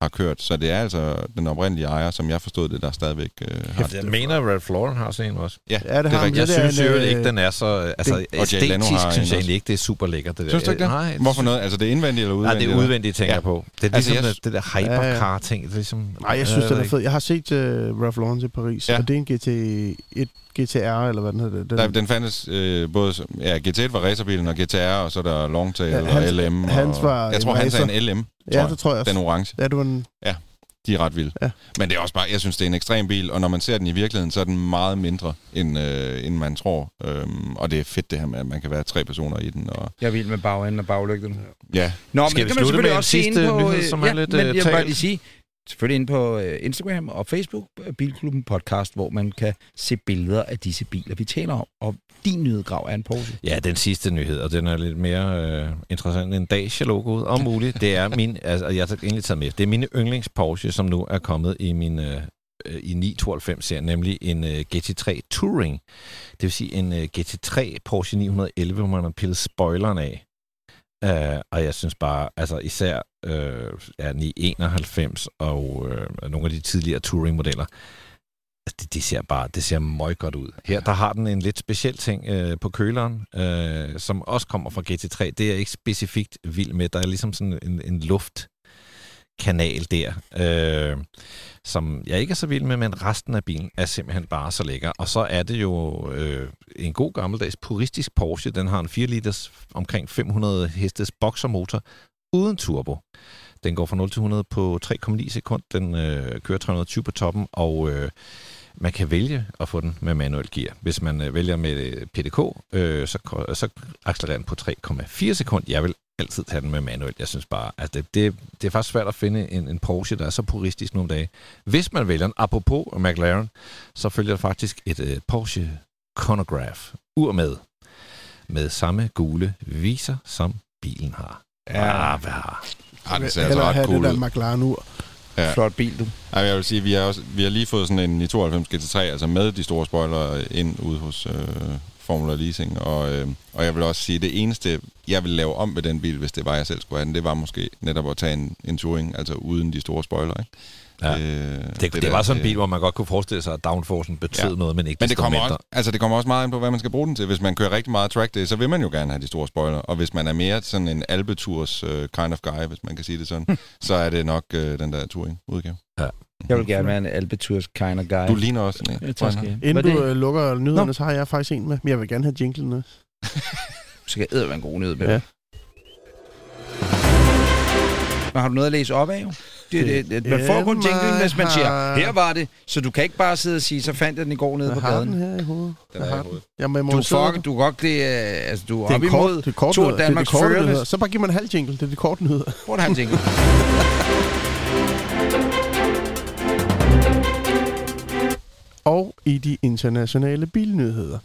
har kørt. Så det er altså den oprindelige ejer, som jeg forstod det, der stadigvæk øh, har Jeg mener, Red Florent har sådan en også. Ja, Ja, det. Jeg det er synes en, jo øh, ikke, den er så... Altså, det- æstetisk synes jeg egentlig ikke, det er super lækkert. Det der. Synes du ikke det? Nej, Hvorfor noget? Altså det er indvendigt eller Nej, udvendigt? det er udvendigt, tænker Ja. jeg på. Det er Altså, ligesom jeg- det, det der hypercar-ting. Det er ligesom, Nej, jeg synes, øh, den er fed. Jeg har set uh, Ralph Lauren til Paris, Ja. og det er en GT1 GTR, eller hvad den hedder. Den, Der, den fandtes øh, både... Ja, GT1 var racerbilen, og GTR, og så er der Longtail Ja, ja, hans- og LM. hans og, var jeg tror, han er racer. en LM, ja, tror det tror jeg også. Den orange. Ja, det var en... De er ret vilde. Ja. Men det er også bare... Jeg synes, det er en ekstrem bil, og når man ser den i virkeligheden, så er den meget mindre, end, øh, end man tror. Øhm, og det er fedt det her med, at man kan være tre personer i den. Og, Jeg er vild med bagenden og baglygterne. ja, Nå, Skal men vi det kan man selvfølgelig også se sidste inde på... nyhed, øh, som er ja, lidt, men øh, jeg vil bare lige sige, selvfølgelig inde på øh, Instagram og Facebook, Bilklubben Podcast, hvor man kan se billeder af disse biler, vi taler om. Og din nyhedsgrav er en Porsche. Ja, den sidste nyhed, og den er lidt mere øh, interessant end Dacia-logoet, om muligt. Det er min, <laughs> altså, jeg har egentlig taget med, det er mine yndlings Porsche, som nu er kommet i min øh, øh, i 992-serien, nemlig en øh, GT3 Touring. Det vil sige en øh, GT3 Porsche 911, hvor man har pillet spoileren af. Uh, og jeg synes bare, altså især øh, ja, 991 og øh, nogle af de tidligere Touring-modeller, altså, det, det ser bare, det ser meget godt ud. Her, der har den en lidt speciel ting øh, på køleren, øh, som også kommer fra GT3. Det er jeg ikke specifikt vild med. Der er ligesom sådan en, en luftkanal der, øh, som jeg ikke er så vild med, men resten af bilen er simpelthen bare så lækker. Og så er det jo øh, en god gammeldags puristisk Porsche. Den har en 4 liters, omkring 500 hestes boxermotor, uden turbo. Den går fra 0 til 100 på 3,9 sekund. Den øh, kører 320 på toppen, og øh, man kan vælge at få den med manuel gear. Hvis man øh, vælger med øh, PDK, øh, så, ko- så accelererer den på 3,4 sekund. Jeg vil altid tage den med manuel. Jeg synes bare, at det, det, det er faktisk svært at finde en, en Porsche, der er så puristisk nogle dage. Hvis man vælger en, apropos McLaren, så følger der faktisk et øh, Porsche Chronograph ur med, med samme gule viser, som bilen har. Ja. Ah, hvad har. ah, det ser altså ret cool det der ud. McLaren-ur. Ja. Flot bil, du. Ej, jeg vil sige, vi har, også, vi har lige fået sådan en i 92 GT3, altså med de store spoilere ind ude hos øh, Formula Leasing, og, øh, og jeg vil også sige, det eneste, jeg vil lave om med den bil, hvis det var, jeg selv skulle have den, det var måske netop at tage en, en touring, altså uden de store spoilere, ikke? Ja. Øh, Det, det, det der, var sådan en bil, hvor man godt kunne forestille sig, at downforcen betød Ja. noget, men ikke Men det kommer, mindre. også, altså det kommer også meget ind på, hvad man skal bruge den til. Hvis man kører rigtig meget track day, så vil man jo gerne have de store spoiler. Og hvis man er mere sådan en alpetours uh, kind of guy, hvis man kan sige det sådan, <laughs> så er det nok uh, den der touring-udgave. Jeg vil gerne være en Alpetours kind of guy. Du ligner også en. Ja, tak skal. Inden du det? øh, lukker nyhederne, Nå. så har jeg faktisk en med, men jeg vil gerne have jinglen med. Så kan jeg være en god nyhed, Ja. ja. Men har du noget at læse op af, jo? Det, det, det, man får kun jinglen, hvis man siger, her var det. Så du kan ikke bare sidde og sige, så fandt jeg den i går nede på har den gaden. her i hovedet. Den er i hovedet. Du, fuck, du kan godt, det er, altså, du er Det er op en kort, imod det er kort to af Det er Danmarks førende. Så bare giv mig en halv jingle. Det er de korte nyheder. Hvor er det, han jingle? <laughs> Og i de internationale bilnyheder.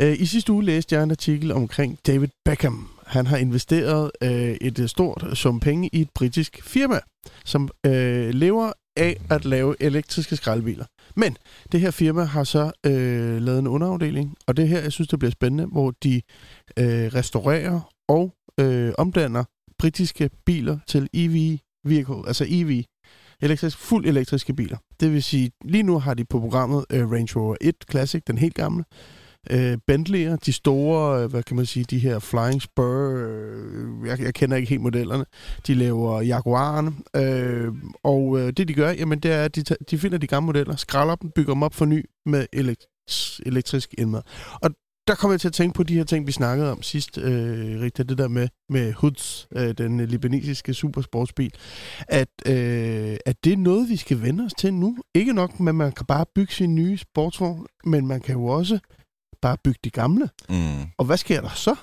Øh, I sidste uge læste jeg en artikel omkring David Beckham. Han har investeret øh, et øh, stort øh, sum penge i et britisk firma, som øh, lever af at lave elektriske skraldbiler. Men det her firma har så øh, lavet en underafdeling, og det her, jeg synes, det bliver spændende, hvor de øh, restaurerer og øh, omdanner britiske biler til EV vehicle, altså EV, elektrisk, fuld elektriske biler. Det vil sige, lige nu har de på programmet øh, Range Rover 1 Classic, den helt gamle, øh, Bentley'er, de store, øh, hvad kan man sige, de her Flying Spur, øh, jeg, jeg kender ikke helt modellerne, de laver Jaguar'erne, øh, og øh, det de gør, jamen det er, at de, tager- de finder de gamle modeller, skralder dem, bygger dem op for ny med elekt- elektrisk indmad. Og der kommer jeg til at tænke på de her ting, vi snakkede om sidst, øh, Rita, det der med, med Hoods, øh, den øh, libanesiske supersportsbil, at, øh, at det er noget, vi skal vende os til nu. Ikke nok, men man kan bare bygge sin nye sportsvogn, men man kan jo også bare bygge de gamle. Mm. Og hvad sker der så?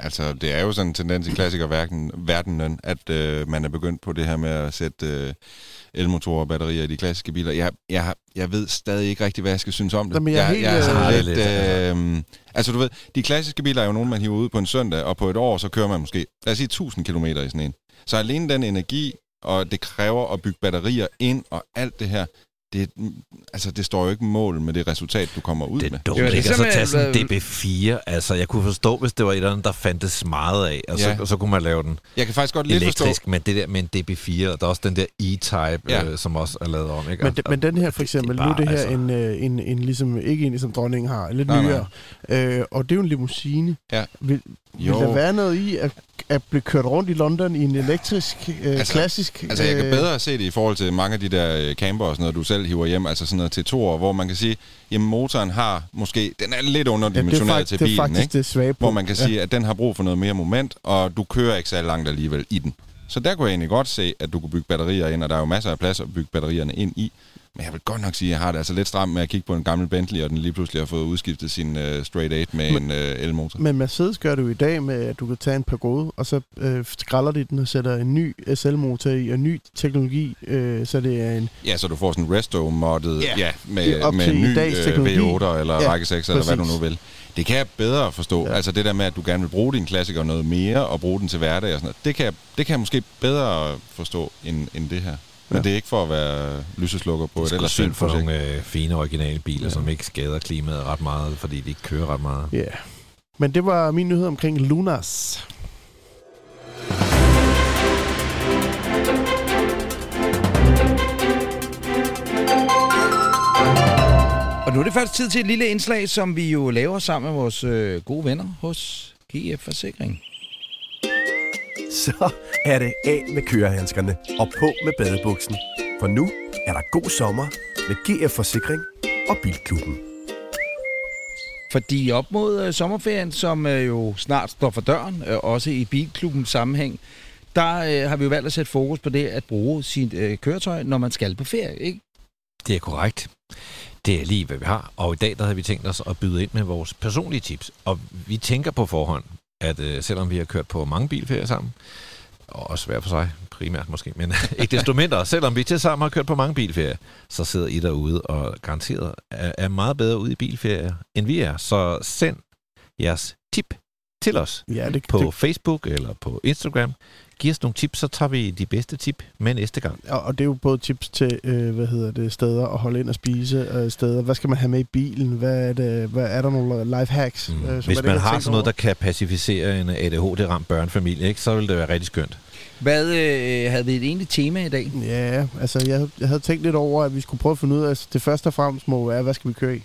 Altså, det er jo sådan en tendens i klassikerverdenen, verdenen, at øh, man er begyndt på det her med at sætte øh, elmotorer og batterier i de klassiske biler. Jeg, jeg, jeg ved stadig ikke rigtig, hvad jeg skal synes om det. Jamen, jeg er helt, jeg, jeg er sådan øh, lidt... altså. Øh, altså, du ved, de klassiske biler er jo nogle, man hiver ud på en søndag, og på et år, så kører man måske, lad os sige, 1000 km i sådan en. Så alene den energi, og det kræver at bygge batterier ind, og alt det her, det, altså, det står jo ikke mål med det resultat, du kommer ud Det med. er dumt, Det var ikke? ligesom, Altså, tage sådan en DB4. Altså, jeg kunne forstå, hvis det var et eller andet, der fandtes meget af, og, så, Ja. og så kunne man lave den Jeg kan faktisk godt lidt forstå... elektrisk, men det der med en DB4, og der er også den der E-Type, Ja. øh, som også er lavet om, ikke? Men, de, men den her for eksempel, det er nu er det bare, her altså- en, øh, en, en, ligesom, ikke en, som dronningen har, lidt Nej, nej. nyere. Øh, og det er jo en limousine. Ja. Vil, vil Jo. der være noget i at, at blive kørt rundt i London i en elektrisk, øh, Altså- klassisk... Altså, jeg kan øh, bedre se det i forhold til mange af de der øh, camper og sådan noget, du selv hiver hjem, altså sådan noget til to hvor man kan sige, jamen motoren har måske, den er lidt ja, er underdimensioneret fakt, til det er bilen, faktisk ikke? det svage på. hvor man kan sige, at den har brug for noget mere moment, og du kører ikke så langt alligevel i den. Så der kunne jeg egentlig godt se, at du kunne bygge batterier ind, og der er jo masser af plads at bygge batterierne ind i. Men jeg vil godt nok sige, at jeg har det altså lidt stramt med at kigge på en gammel Bentley, og den lige pludselig har fået udskiftet sin uh, straight 8 med Men- en uh, elmotor. Men Mercedes gør det jo i dag med, at du kan tage en Pagode, og så øh, skralder de den og sætter en ny SL-motor i, og ny teknologi, øh, så det er en... Ja, så du får sådan en resto-moddet Ja. ja, med, med en ny øh, teknologi. V8 eller Ja, række 6, eller hvad du nu vil. Det kan jeg bedre forstå. Ja. Altså det der med, at du gerne vil bruge din klassiker noget mere, og bruge den til hverdag og sådan noget. Det kan jeg, det kan jeg måske bedre forstå, end, end det her. Men Ja. det er ikke for at være lyseslukker på Det et er ellers synd for nogle øh, fine originale biler, ja. som ikke skader klimaet ret meget, fordi de ikke kører ret meget. Ja. Yeah. Men det var min nyhed omkring Lunas. Og nu er det faktisk tid til et lille indslag, som vi jo laver sammen med vores øh, gode venner hos GF Forsikring. <laughs> Så er det af med kørehandskerne og på med badebuksen. For nu er der god sommer med GF Forsikring og Bilklubben. Fordi op mod øh, sommerferien, som øh, jo snart står for døren, øh, også i bilklubbens sammenhæng, der øh, har vi jo valgt at sætte fokus på det at bruge sit øh, køretøj, når man skal på ferie. Ikke? Det er korrekt. Det er lige, hvad vi har. Og i dag der havde vi tænkt os at byde ind med vores personlige tips. Og vi tænker på forhånd, at øh, selvom vi har kørt på mange bilferier sammen, og også hver for sig, primært måske, men <laughs> ikke desto mindre, selvom vi til sammen har kørt på mange bilferier, så sidder I derude og garanteret er, er meget bedre ude i bilferier, end vi er. Så send jeres tip til os Ja, det, på det, Facebook eller på Instagram. Giv os nogle tips, så tager vi de bedste tip med næste gang. og, og det er jo både tips til, øh, hvad hedder det, steder at holde ind og spise, øh, steder. Hvad skal man have med i bilen? Hvad er, det, hvad er der nogle life hacks? Mm. øh, Hvis man har sådan noget, over? der kan pacificere en ADHD-ramt børnefamilie, ikke, så vil det være rigtig skønt. Hvad øh, havde vi et egentligt tema i dag? Ja, altså jeg, jeg havde tænkt lidt over, at vi skulle prøve at finde ud af, altså, det første og fremmest må være, hvad skal vi køre i?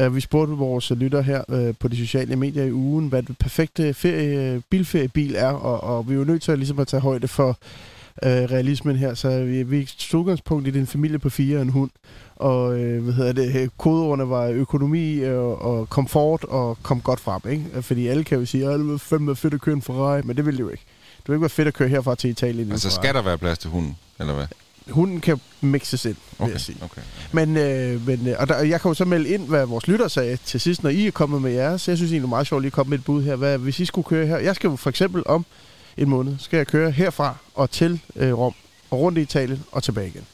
Uh, vi spurgte vores lytter her uh, på de sociale medier i ugen, hvad det perfekte ferie, bilferiebil er, og, og vi er jo nødt til at, ligesom at tage højde for uh, realismen her, så vi, vi tog udgangspunkt i din familie på fire og en hund, og uh, hvad hedder det, kodeordene var økonomi og, og komfort og kom godt frem, ikke? Fordi alle kan jo sige, at det var fandme fedt at køre en Ferrari, men det vil det jo ikke. Det vil ikke være fedt at køre herfra til Italien. Altså skal der være plads til hunden, eller hvad? Hunden kan mixes ind, vil Okay, jeg sige. okay. Men, øh, men øh, og der, jeg kan jo så melde ind, hvad vores lytter sagde til sidst, når I er kommet med jeres. Jeg synes egentlig, det er meget sjovt lige at komme med et bud her. Hvad, hvis I skulle køre her. Jeg skal jo for eksempel om en måned, skal jeg køre herfra og til øh, Rom, og rundt i Italien og tilbage igen.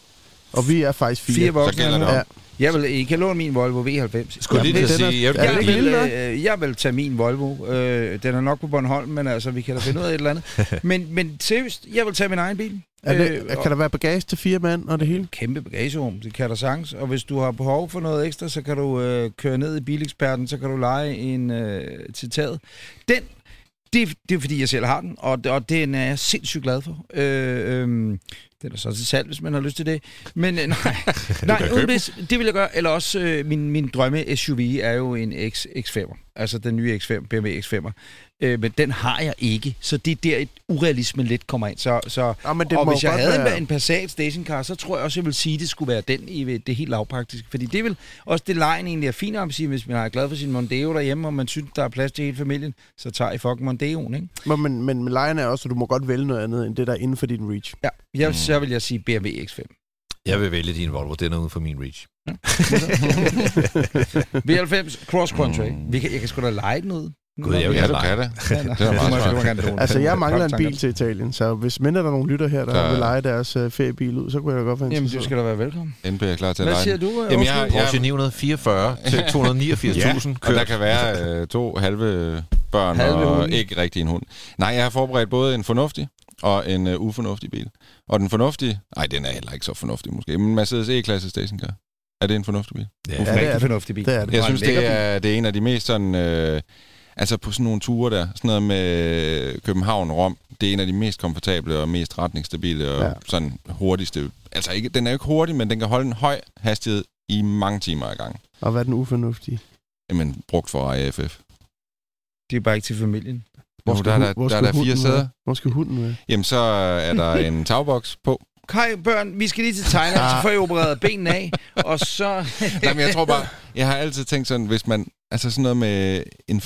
Og vi er faktisk fire. Fire voksne. gælder det om. Ja. Jeg vil, I kan låne min Volvo V90. Skulle lige til at sige, jeg, Jeg vil, øh, jeg vil tage min Volvo. Øh, den er nok på Bornholm, men altså, vi kan da finde ud af et eller andet. <laughs> Men, men seriøst, jeg vil tage min egen bil. Er det, Øh, kan der være bagage til fire mand og det hele? kæmpe bagagerum, det kan der sagtens. Og hvis du har behov for noget ekstra, så kan du øh, køre ned i bileksperten, så kan du lege en øh, til taget. Den, det, det er fordi, jeg selv har den, og, og den er jeg sindssygt glad for. Øh, øh, Den er så til salg, hvis man har lyst til det. Men øh, nej, <laughs> nej hvis, det vil jeg gøre. Eller også, øh, min, min drømme SUV er jo en X, X5'er. Altså den nye X5, BMW X5'er. Øh, men den har jeg ikke, så det er der, et urealismen lidt kommer ind. Så, så, Ja, men det og hvis jeg havde være- en, en Passat stationcar, så tror jeg også, jeg vil sige, at det skulle være den i det helt lavpraktiske. Fordi det vil også det lejen egentlig er fint om at sige, hvis man er glad for sin Mondeo derhjemme, og man synes, der er plads til hele familien, så tager I fucking Mondeoen, ikke? Men, men, men, men lejen er også, at du må godt vælge noget andet, end det, der er inden for din reach. Ja, jeg, så vil jeg sige BMW X5. Jeg vil vælge din Volvo. Den er uden for min reach. <laughs> V90 Cross Country. Mm. Vi kan, jeg kan sgu da lege den ud. Gud, jeg vil Ja, det. <laughs> Ja, nå. Det er meget smart. <laughs> Altså, jeg mangler en bil til Italien, så hvis mindre der er nogle lytter her, der, vil lege deres uh, feriebil ud, så kunne jeg da godt være Jamen, interesseret. du skal da være velkommen. NB er klar til at Hvad lege siger den. du? Jamen, jeg- Oslo? Porsche 944 til 289.000 Og kørt. der kan være øh, to halve børn Halve og hunde. ikke rigtig en hund. Nej, jeg har forberedt både en fornuftig og en uh, ufornuftig bil. Og den fornuftige, nej, den er heller ikke så fornuftig måske, men Mercedes E-klasse stationcar. Er det en fornuftig bil? Ja. Hvorfor Ja, det er en fornuftig bil? Det er det. Jeg synes, det er, det er en af de mest sådan... Øh, altså på sådan nogle ture der, sådan noget med København og Rom, det er en af de mest komfortable og mest retningsstabile og ja. sådan hurtigste. Altså ikke, den er jo ikke hurtig, men den kan holde en høj hastighed i mange timer ad gang. Og hvad er den ufornuftige? Jamen, brugt for AFF. Det er bare ikke til familien. Hvor der, er der, hvor der, skal der er fire hunden sæder. være? Hvor skal hunden være? Jamen, så er der <laughs> en tagboks på. Kai, børn, vi skal lige til Thailand, så får I opereret benene af, og så... <laughs> Nej, men jeg tror bare, jeg har altid tænkt sådan, hvis man, altså sådan noget med en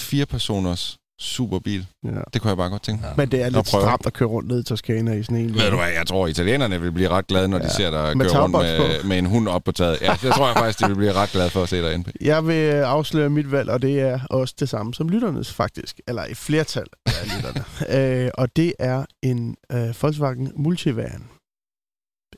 fire-personers superbil, Ja. det kunne jeg bare godt tænke. Ja. Men det er lidt stramt at køre rundt ned i Toskana i sådan en. Ved du hvad, jeg tror, italienerne vil blive ret glade, når ja. De ser dig Med køre rundt med, med en hund op på taget. Ja, det tror jeg faktisk, de vil blive ret glade for at se dig inde. Jeg vil øh, afsløre mit valg, og det er også det samme som lytternes, faktisk. Eller et flertal af lytterne. <laughs> øh, og det er en øh, Volkswagen Multivan.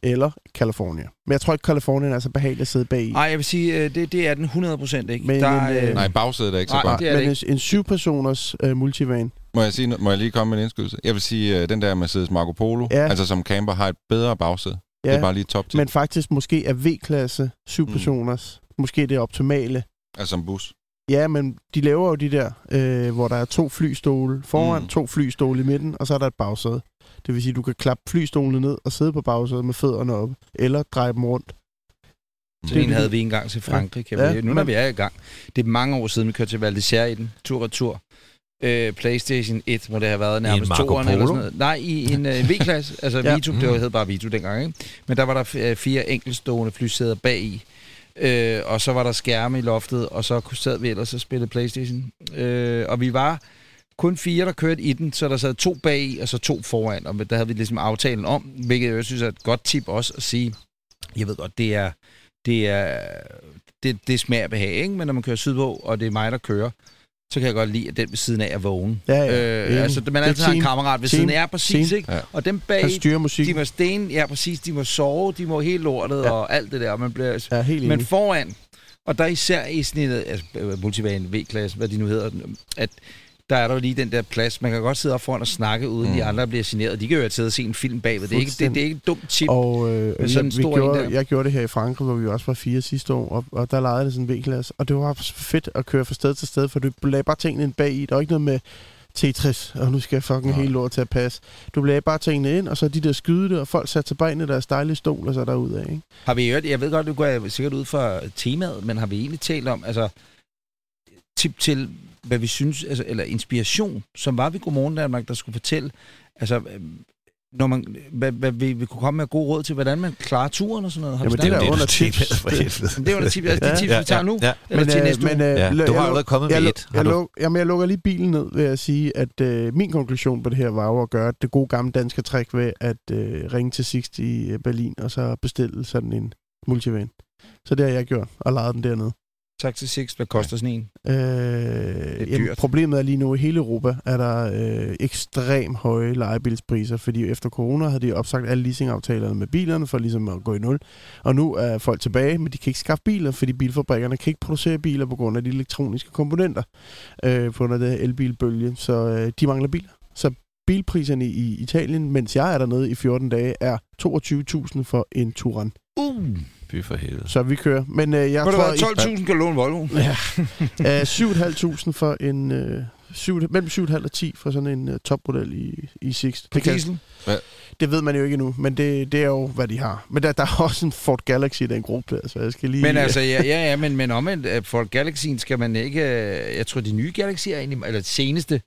Eller California. Men jeg tror ikke, Californien er så behagelig at sidde bag i. Nej, jeg vil sige, øh, det, det er den 100% ikke. Men der, en, øh, øh, Nej, bagsædet er ikke så Nej, godt. det er det men en, en syv-personers øh, multivan. Må jeg, sige, må jeg lige komme med en indskydelse? Jeg vil sige, at den der Mercedes Marco Polo, Ja. altså som camper, har et bedre bagsæde. Ja. Det er bare lige top 10. men faktisk måske er V-klasse syv-personers. Mm. Måske det optimale. Altså som bus. Ja, men de laver jo de der, øh, hvor der er to flystole foran, mm. to flystole i midten, og så er der et bagsæde. Det vil sige, at du kan klappe flystolene ned og sidde på bagsædet med fødderne oppe, eller dreje dem rundt. Så en havde vi engang til Frankrig. Kan Ja, vi, nu når vi er i gang. Det er mange år siden, vi kørte til Val d'Isère i den. Tur og tur. Øh, Playstation 1 må det have været nærmest toeren eller sådan noget. Nej, i en øh, V-klasse. Altså Ja. Vito, det var- hed bare Vito dengang. Ikke? Men der var der øh, fire enkeltstående flysæder bag i. Øh, og så var der skærme i loftet, og så sad vi ellers og spillede Playstation. Øh, og vi var kun fire, der kørte i den, så der sad to bag i, og så to foran. Og der havde vi ligesom aftalen om, hvilket jeg synes er et godt tip også at sige. Jeg ved godt, det er, det er, det, det smager behag, ikke? Men når man kører sydpå, og det er mig, der kører, så kan jeg godt lide, at den ved siden af er vågen. Ja, ja. Øh, altså, man altid har en kammerat ved Team. siden af. Ja, præcis, Team. ikke? Ja. Og dem bag, Han styrer de må sten, ja præcis, de må sove, de må helt lortet Ja. og alt det der. Man bliver, Ja, helt men foran, og der er især i snittet, altså øh, multivan V-klasse, hvad de nu hedder, at der er der jo lige den der plads. Man kan godt sidde op foran og snakke, uden Mm. de andre bliver generet. De kan jo sidde og se en film bagved. Det er ikke, det, det er ikke et dumt tip. Og øh, sådan en jeg, vi gjorde, jeg gjorde det her i Frankrig, hvor vi også var fire sidste år, og, og der lejede det sådan en V-klasse. Og det var fedt at køre fra sted til sted, for du lagde bare tingene ind bag i. Der var ikke noget med Tetris, og nu skal jeg fucking Nej. helt lort til at passe. Du lagde bare tingene ind, og så de der skyde og folk satte sig bare ind i deres dejlige stol, og så derudad, ikke? Har vi hørt, jeg ved godt, du går sikkert ud fra temaet, men har vi egentlig talt om, altså, tip til, hvad vi synes, altså, eller inspiration, som var vi Godmorgen Danmark, der skulle fortælle, altså, øh, når man, hvad, hvad vi, vi kunne komme med gode råd til, hvordan man klarer turen og sådan noget. Har Jamen, det er under tip, tips. Men det var da tip, altså, de Ja, tips, vi tager nu, ja. eller til øh, næste uge. øh, Ja, du har jeg allerede kommet jeg, med et. Jeg, luk, jamen, jeg lukker lige bilen ned ved at sige, at øh, min konklusion på det her var jo at gøre det gode gamle danske trick ved at øh, ringe til Sixt i øh, Berlin og så bestille sådan en multivan. Så det har jeg gjort, og lejet den dernede. Til Six, hvad koster sådan en? Øh, er jamen, dyrt. problemet er lige nu, i hele Europa er der øh, ekstrem høje lejebilspriser, fordi efter corona havde de opsagt alle leasingaftalerne med bilerne for ligesom at gå i nul. Og nu er folk tilbage, men de kan ikke skaffe biler, fordi bilfabrikkerne kan ikke producere biler på grund af de elektroniske komponenter, øh, på grund af det her elbilbølge. Så øh, de mangler biler. Så bilpriserne i Italien, mens jeg er dernede i 14 dage, er 22.000 for en Touran. Uh, Fy for helvede. Så vi kører. Men øh, jeg Hvor tror, der 12.000 kan du låne Volvo. Ja. Øh, 7.500 for en, øh, syv, mellem 7,5 og 10 for sådan en uh, topmodel i, i Sixt. På Det, kan, diesel? det ved man jo ikke endnu, men det, det er jo, hvad de har. Men der, der er også en Ford Galaxy i den gruppe der, så jeg skal lige... Men altså, ja, ja, ja men, men omvendt, øh, for Galaxien skal man ikke... øh, Jeg tror, de nye Galaxy er egentlig, eller de seneste,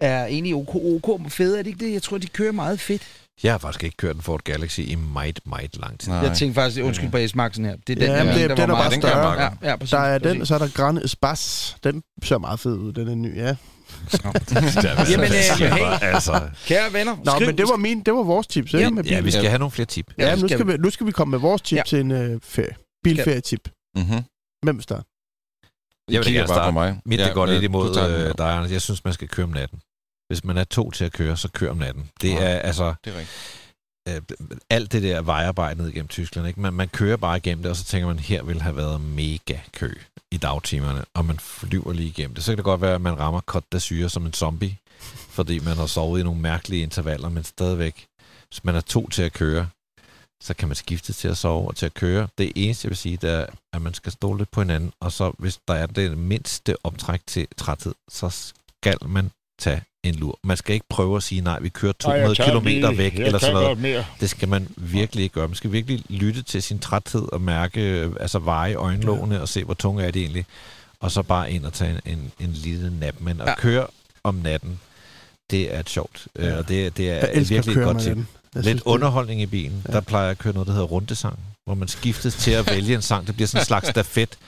er egentlig OK, OK fede, er det ikke det? Jeg tror, de kører meget fedt. Jeg har faktisk ikke kørt en Ford Galaxy i meget, meget lang tid. Nej. Jeg tænkte faktisk, undskyld på S-Maxen her. Det er den, Ja, mener, det- der den var er bare meget større. større. Ja, ja, præcis, der er den, præcis. så er der Grande Espace. Den ser meget fed ud, den er ny, ja. <laughs> Jamen, øh, siger hey. altså. Kære venner, Nå, skriv, men det var, min, det var vores tips, ikke? Ja, med Ja, vi skal have nogle flere tip. ja, nu, skal vi, nu skal vi komme med vores tip Ja. til en øh, ferie. Bilferietip. Mm-hmm. Hvem vil starte? Jeg vil gerne bare starte. mig. Mit, det går øh, lidt du imod den, øh, dig, Anders. Jeg synes, man skal køre om natten. Hvis man er to til at køre, så kør om natten. Det Ja. er altså Det er rigtigt. øh, alt det der vejarbejde ned igennem Tyskland. Ikke? Man, man kører bare igennem det, og så tænker man, her ville have været mega kø i dagtimerne, og man flyver lige igennem det. Så kan det godt være, at man rammer Côte d'Azur som en zombie, fordi man har sovet i nogle mærkelige intervaller, men stadigvæk, hvis man er to til at køre, så kan man skifte til at sove og til at køre. Det eneste, jeg vil sige, det er, at man skal stole lidt på hinanden, og så hvis der er det mindste optræk til træthed, så skal man tage en lur. Man skal ikke prøve at sige, nej, vi kører 200 km væk, eller sådan noget. mere. Det skal man virkelig ikke gøre. Man skal virkelig lytte til sin træthed og mærke, øh, altså veje øjenlågene og se, hvor tunge er de egentlig. Og så bare ind og tage en, en, en lille nap. Men at Ja. ja. køre om natten, det er et sjovt. Ja. Og det, det er Jeg virkelig et godt tip. Jeg Lidt synes, underholdning i bilen. Ja. Der plejer jeg at køre noget, der hedder rundesang, hvor man skiftes til at vælge en sang. Det bliver sådan en slags stafet.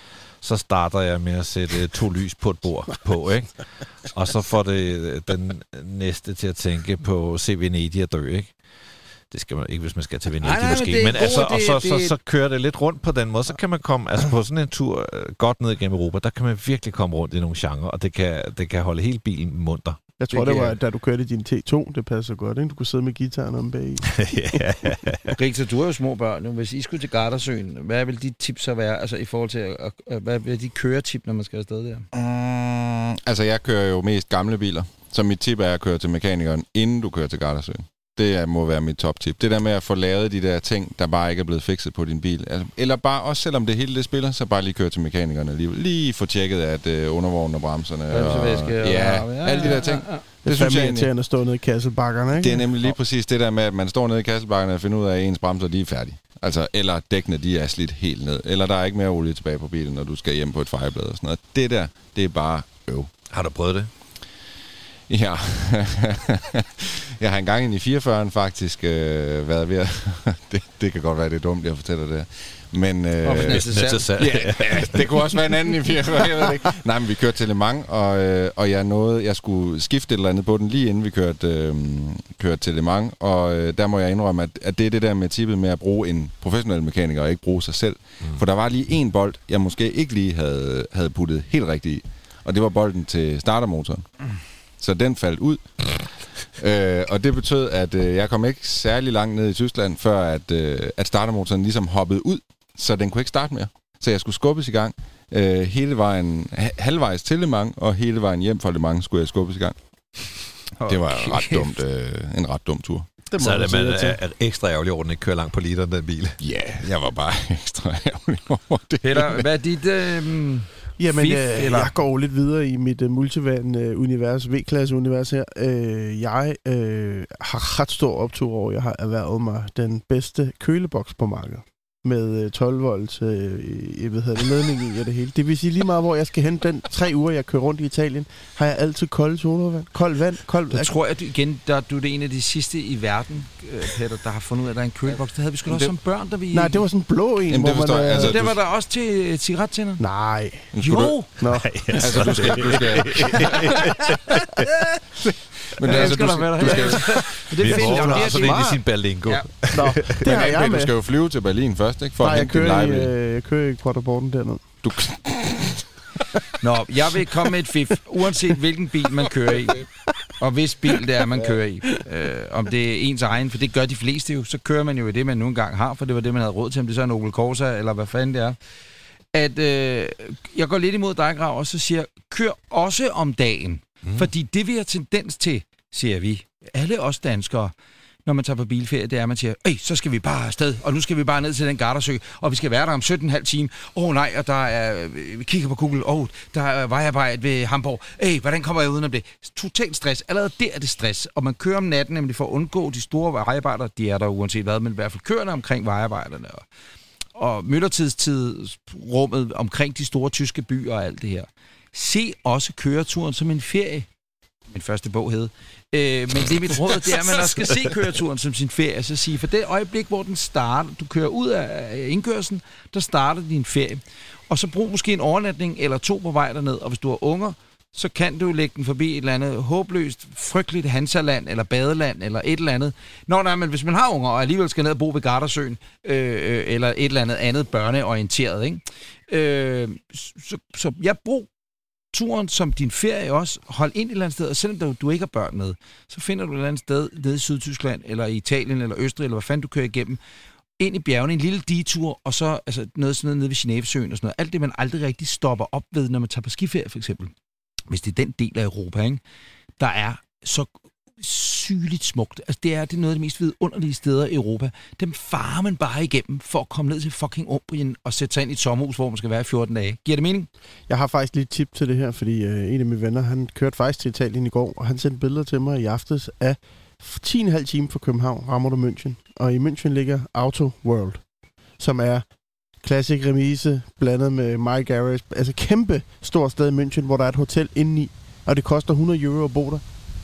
Så starter jeg med at sætte to lys på et bord på, ikke? Og så får det øh, den næste til at tænke på se Venedig og dø, ikke? Det skal man ikke, hvis man skal til Venedig Nej, nej, men måske. Men, god, altså, og så, det- så, så kører det lidt rundt på den måde. Så kan man komme, altså på sådan en tur øh, godt ned igennem Europa, der kan man virkelig komme rundt i nogle genrer, og det kan, det kan holde hele bilen munter. Jeg tror, Det det var, jeg- da du kørte din T2, det passer godt, ikke? Du kunne sidde med gitaren om bag i. <laughs> ja. Rikser, du har jo små børn nu. Hvis I skulle til Gardersøen, hvad vil de tips så være? Altså i forhold til, at, hvad vil de køre tip, når man skal afsted der? Mm, altså, jeg kører jo mest gamle biler. Så mit tip er at køre til mekanikeren, inden du kører til Gardersøen. Det må være mit top-tip. Det der med at få lavet de der ting, der bare ikke er blevet fikset på din bil. Altså, eller bare, også selvom det hele det spiller, så bare lige køre til mekanikeren alligevel. Lige få tjekket, at øh, undervognen og bremserne... Og- ja, ja, alle de ja, der ting. ja, ja. Det er synes jeg fandme egentlig- irriterende at stå nede i kasselbakkerne, ikke? Det er nemlig lige præcis det der med, at man står nede i kasselbakkerne og finder ud af, at ens bremser de er færdige. Altså, eller dækkene de er slidt helt ned. Eller der er ikke mere olie tilbage på bilen, når du skal hjem på et fejreblad og sådan noget. Det der, det er bare øv. Har du prøvet det? Ja. <laughs> jeg har engang i 44'eren faktisk øh, været ved at... <laughs> det, det kan godt være, det er dumt, jeg fortæller det her. Men... Øh, det ja, ja, det kunne også være en anden i 44, jeg ved ikke. Nej, men vi kørte til Le Mans, og, øh, og jeg nåede, jeg skulle skifte et eller andet på den, lige inden vi kørte, øh, kørte til Le Mans, og øh, der må jeg indrømme, at, at det er det der med tippet med at bruge en professionel mekaniker, og ikke bruge sig selv. Mm. For der var lige en bold, jeg måske ikke lige havde, havde puttet helt rigtigt i, og det var bolden til startermotoren. Så den faldt ud. øh, og det betød, at øh, jeg kom ikke særlig langt ned i Tyskland, før at, øh, at startermotoren ligesom hoppede ud, så den kunne ikke starte mere. Så jeg skulle skubbes i gang. Øh, hele vejen, ha- halvvejs til Le Mans, og hele vejen hjem fra Le Mans skulle jeg skubbes i gang. Det var ret dumt, øh, en ret dum tur. det må Så er man det, man er, er ekstra ærgerlig over, at den ikke kører langt på literen, den bil. Ja, yeah, jeg var bare <laughs> ekstra ærgerlig over det. Peter, hvad er dit... Øh, Jamen, Fif, øh, eller? jeg går lidt videre i mit uh, multivan-univers, V-klasse-univers her. Øh, jeg øh, har ret stor optur over, jeg har erhvervet mig den bedste køleboks på markedet med øh, 12 volts øh, jeg ved, det, ledning i og det hele. Det vil sige lige meget, hvor jeg skal hen den tre uger, jeg kører rundt i Italien, har jeg altid koldt sodavand, koldt vand, koldt... jeg tror, at du, igen, der, du er det en af de sidste i verden, øh, Peter, der har fundet ud af, at der er en køleboks. Det havde vi sgu da også Det- som børn, da vi... Nej, det var sådan en blå en, Jamen, hvor man... jeg. øh, Altså, Så det du- var der også til øh, cigarettænder? Nej. Jo! Nå. Altså, du skal... Du skal <laughs> men altså, du skal, du <laughs> skal, Det er Jamen, mor det er sådan en i sin Berlingo. Ja. Nå, det har jeg men du med. skal jo flyve til Berlin først, ikke? For Nej, at jeg kører, i, øh, jeg kører i Quattroporten dernede. Du, <laughs> Nå, jeg vil komme med et fif, uanset hvilken bil man kører i, og hvis bil det er, man kører i. Øh, om det er ens egen, for det gør de fleste jo, så kører man jo i det, man nu engang har, for det var det, man havde råd til, om det så er en Opel Corsa, eller hvad fanden det er. At øh, jeg går lidt imod dig, Grav, og så siger, kør også om dagen. Mm. Fordi det vi har tendens til, siger vi, alle os danskere, når man tager på bilferie, det er, at man siger, Ej, så skal vi bare afsted, og nu skal vi bare ned til den gardersø, og vi skal være der om 17,5 time. Åh oh, nej, og der er, vi kigger på Google, åh, oh, der er vejarbejde ved Hamburg. Ej, hvordan kommer jeg udenom det? Totalt stress. Allerede der er det stress, og man kører om natten, nemlig for at undgå de store vejarbejder. De er der uanset hvad, men i hvert fald kørende omkring vejarbejderne. Og, og myldretidstidsrummet omkring de store tyske byer og alt det her. Se også køreturen som en ferie. Min første bog hed. Øh, men det er mit råd, det er, at man også skal se køreturen som sin ferie. Så sige, for det øjeblik, hvor den starter, du kører ud af indkørslen, der starter din ferie. Og så brug måske en overnatning eller to på vej derned. Og hvis du har unger, så kan du lægge den forbi et eller andet håbløst, frygteligt Hansaland eller badeland eller et eller andet. Nå, nej, men hvis man har unger og alligevel skal ned og bo ved Gardersøen øh, øh, eller et eller andet andet børneorienteret, ikke? Øh, så, så jeg brug turen som din ferie også. Hold ind et eller andet sted, og selvom du, du ikke har børn med, så finder du et eller andet sted nede i Sydtyskland, eller i Italien, eller Østrig, eller hvad fanden du kører igennem, ind i bjergene, en lille detur, og så altså, noget sådan noget nede ved Genevesøen og sådan noget. Alt det, man aldrig rigtig stopper op ved, når man tager på skiferie, for eksempel hvis det er den del af Europa, ikke, der er så sygeligt smukt. Altså, det er, det er noget af de mest vidunderlige steder i Europa. Dem farer man bare igennem for at komme ned til fucking Umbrien og sætte sig ind i et sommerhus, hvor man skal være i 14 dage. Giver det mening? Jeg har faktisk lige et tip til det her, fordi øh, en af mine venner, han kørte faktisk til Italien i går, og han sendte billeder til mig i aftes af 10,5 time fra København, rammer du München. Og i München ligger Auto World, som er Classic remise blandet med My Garage. Altså kæmpe stort sted i München, hvor der er et hotel indeni, og det koster 100 euro at bo der.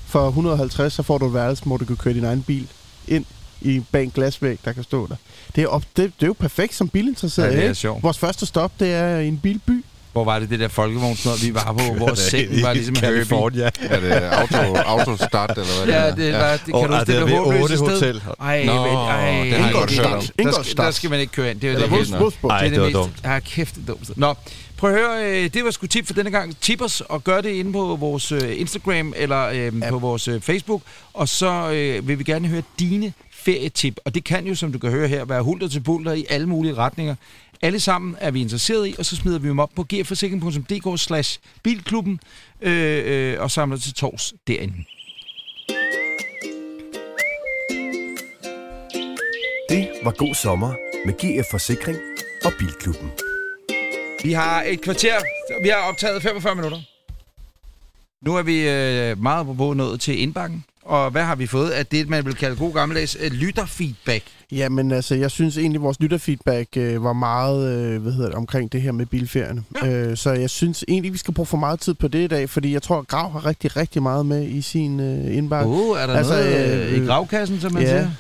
For 150 så får du et værelse, hvor du kan køre din egen bil ind i bag en glasvæg, der kan stå der. Det er, op, det, det er jo perfekt som bilinteresseret. Ja, det er sjovt. Vores første stop, det er i en bilby. Hvor var det det der folkevognsnød, vi var på? <laughs> Hvor sengen var ligesom Herbie. California. <laughs> Er det auto, autostart, eller hvad Ja, det det er? var, det kan Og du det det ved håbløse sted. hotel? Ej, Nå, men, ej, det har jeg godt der, skal, Ingolstadt. der skal man ikke køre ind. Det er det det er det var det mest... dumt. Ja, kæft, det er dumt. Nå, prøv at høre, øh, det var sgu tip for denne gang. Tip os og gør det inde på vores øh, Instagram eller øh, på vores øh, Facebook. Og så øh, vil vi gerne høre dine ferietip. Og det kan jo, som du kan høre her, være hulter til bulter i alle mulige retninger. Alle sammen er vi interesseret i, og så smider vi dem op på gforsikring.dk slash bilklubben øh, øh, og samler til tors derinde. Det var god sommer med GF Forsikring og Bilklubben. Vi har et kvarter. Vi har optaget 45 minutter. Nu er vi øh, meget på nået til indbakken. Og hvad har vi fået af det, man vil kalde god gammeldags øh, lytterfeedback? Jamen altså, jeg synes egentlig, vores lytterfeedback øh, var meget øh, hvad hedder det, omkring det her med bilferierne. Ja. Øh, så jeg synes egentlig, vi skal bruge for meget tid på det i dag, fordi jeg tror, at Grav har rigtig, rigtig meget med i sin øh, indbakke. Åh, oh, er der Altså, noget øh, øh, i gravkassen, som man ja. siger?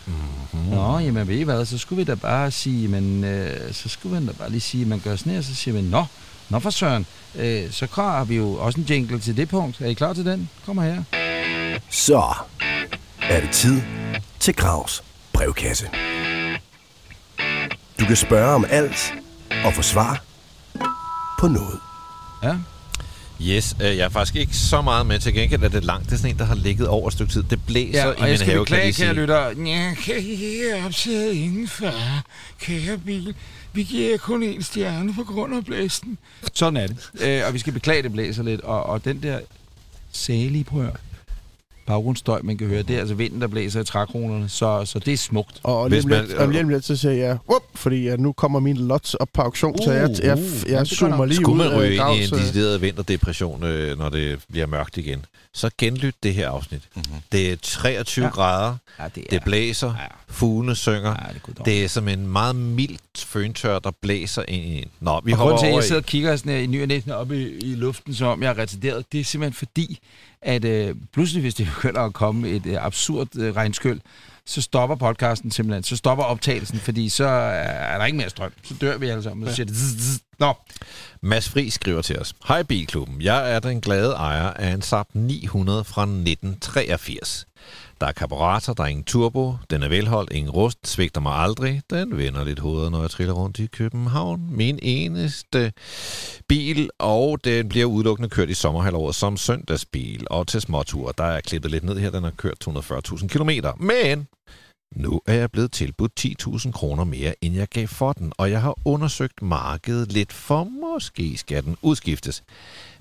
Nå, jamen ved I hvad, så skulle vi da bare sige, men øh, så skulle man da bare lige sige, at man gør sådan her, så siger man, nå, nå for søren, øh, så har vi jo også en jingle til det punkt. Er I klar til den? Kom her. Så er det tid til Gravs brevkasse. Du kan spørge om alt og få svar på noget. Ja. Yes, øh, jeg er faktisk ikke så meget med. Til gengæld er det langt. Det er sådan en, der har ligget over et stykke tid. Det blæser Ja, i og min jeg skal have, kan jeg beklage, lige kære sige. lytter. Ja, kan I opsæde indenfor? Kære bil, vi giver kun en stjerne på grund af blæsten. Sådan er det. Øh, og vi skal beklage, det blæser lidt. Og, og den der salige prøver baggrundsstøj, man kan høre, det er altså vinden, der blæser i trækronerne. Så, så det er smukt. Og lige om man- lidt, og lige om lidt, så siger jeg, Wup! fordi at nu kommer min lots op på auktion, så jeg, Uh, jeg, uh, jeg, jeg gør zoomer lige Skulle ud man ryge ind i en øh, decideret vinterdepression, øh, når det bliver mørkt igen, så genlyt det her afsnit. Mhm. Det er 23 Ja. grader, Ja, det, det blæser, Ja, fuglene synger. ja, det, er Det er som en meget mildt føntør, der blæser ind i en. Nå, vi og grunden til, at jeg sidder og kigger sådan, her i ny og op i, i luften, som om jeg er retarderet, det er simpelthen fordi, at øh, pludselig, hvis det <laughs> begynder at komme et øh, absurd øh, regnskyld, så stopper podcasten simpelthen. Så stopper optagelsen, fordi så er der ikke mere strøm. Så dør vi alle sammen. Så siger det... zzz, zzz. Nå, Mads Fri skriver til os. Hej Bilklubben. Jeg er den glade ejer af en Saab 900 fra 1983. Der er karburator, der er ingen turbo, den er velholdt, ingen rust, svigter mig aldrig. Den vender lidt hovedet, når jeg triller rundt i København. Min eneste bil, og den bliver udelukkende kørt i sommerhalvåret som søndagsbil. Og til småture, der er klippet lidt ned her, den har kørt 240.000 km. Men Nu er jeg blevet tilbudt 10.000 kroner mere, end jeg gav for den, og jeg har undersøgt markedet lidt, for måske skal den udskiftes.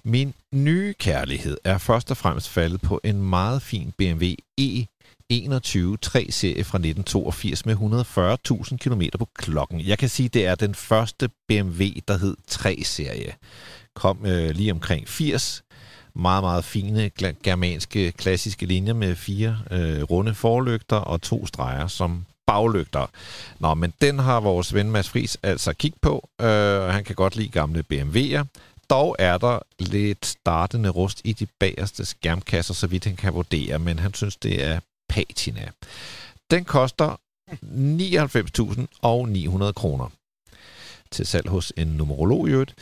Min nye kærlighed er først og fremmest faldet på en meget fin BMW E21 3-serie fra 1982 med 140.000 km på klokken. Jeg kan sige, det er den første BMW, der hed 3-serie. Kom øh, lige omkring 80. Meget, meget fine germanske klassiske linjer med fire øh, runde forlygter og to streger som baglygter. Nå, men den har vores ven Mads Friis altså kigget på. Øh, han kan godt lide gamle BMW'er. Dog er der lidt startende rust i de bagerste skærmkasser, så vidt han kan vurdere, men han synes, det er patina. Den koster 99.900 kroner til salg hos en numerolog i øvrigt.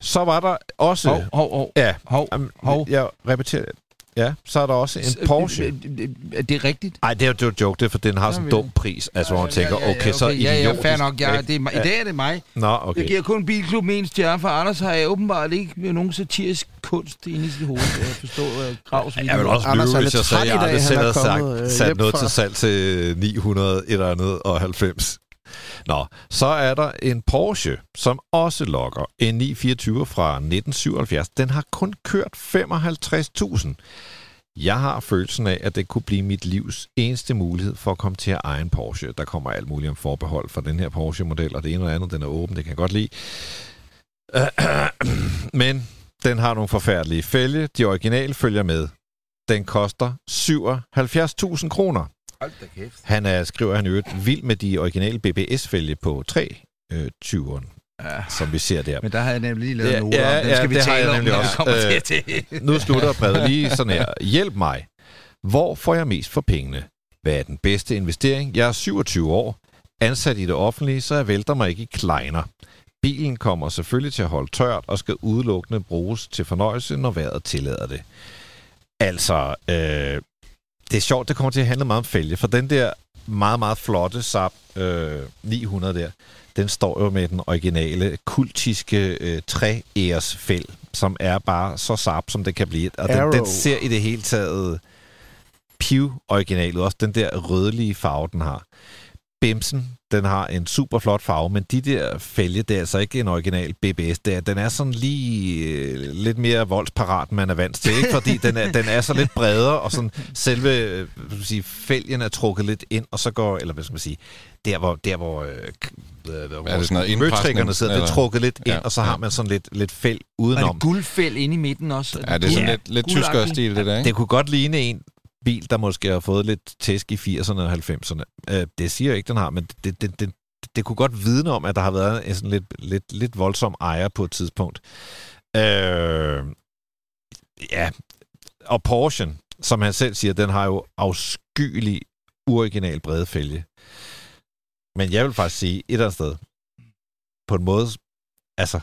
Så var der også... Hov, hov, hov. Ja, hov, hov. jeg repeterer. Ja, så er der også en Porsche. Er det rigtigt? Nej, det er jo joke, det er, for den har sådan en dum pris. Altså, hvor man tænker, okay, så ja, ja, idiotisk. fair nok. Ja, ikke? det er. I dag er det mig. Nå, Jeg okay. giver kun Bilklubben en stjerne, for Anders har jeg åbenbart ikke nogen satirisk kunst inde i sit hoved. Jeg forstår uh, Gravs Jeg vil også Anders lyve, hvis jeg sagde, at jeg aldrig selv havde sagt, øh, sat noget til salg til 900 et eller andet og 90. Nå, så er der en Porsche, som også lokker. En 924 fra 1977. Den har kun kørt 55.000. Jeg har følelsen af, at det kunne blive mit livs eneste mulighed for at komme til at eje en Porsche. Der kommer alt muligt om forbehold for den her Porsche-model, og det ene og andet, den er åben, det kan jeg godt lide. <clears throat> Men den har nogle forfærdelige fælge. De originale følger med. Den koster 77.000 kroner. Han er, skriver han øvrigt, vild med de originale BBS-fælge på 3 øh, 20'eren, Ja. som vi ser der. Men der har jeg nemlig lige lavet Ja, noter ja, om. Den ja, skal vi det har tale jeg om, nemlig også. kommer Øh, til det. Nu slutter <laughs> brevet lige sådan her. Hjælp mig. Hvor får jeg mest for pengene? Hvad er den bedste investering? Jeg er 27 år, ansat i det offentlige, så jeg vælter mig ikke i kleiner. Bilen kommer selvfølgelig til at holde tørt og skal udelukkende bruges til fornøjelse, når vejret tillader det. Altså, øh, det er sjovt, det kommer til at handle meget om fælge, for den der meget, meget flotte Saab øh, 900 der, den står jo med den originale kultiske øh, trææres fæld, som er bare så Saab, som det kan blive. Og den, den ser i det hele taget piv original. Også den der rødlige farve, den har. Bimsen, den har en super flot farve, men de der fælge, det er altså ikke en original BBS. Det er, den er sådan lige øh, lidt mere voldsparat, end man er vant til, ikke? <laughs> fordi den er, den er så lidt bredere, og sådan selve øh, hvad skal man sige, fælgen er trukket lidt ind, og så går, eller hvad skal man sige, der hvor, der hvor, øh, hvor Er det sådan noget sidder, det er trukket lidt ind, Ja, og så har ja. man sådan lidt, lidt fæld Og er udenom. det guldfæld inde i midten også? Ja, det er sådan guld- lidt, lidt tyskere stil, det der, ikke? Det kunne godt ligne en bil, der måske har fået lidt tæsk i 80'erne og 90'erne. Øh, det siger jeg ikke, den har, men det, det, det, det kunne godt vidne om, at der har været en sådan lidt, lidt, lidt voldsom ejer på et tidspunkt. Øh, ja, og Porsche, som han selv siger, den har jo afskyelig original brede fælge. Men jeg vil faktisk sige et eller andet sted, på en måde, altså,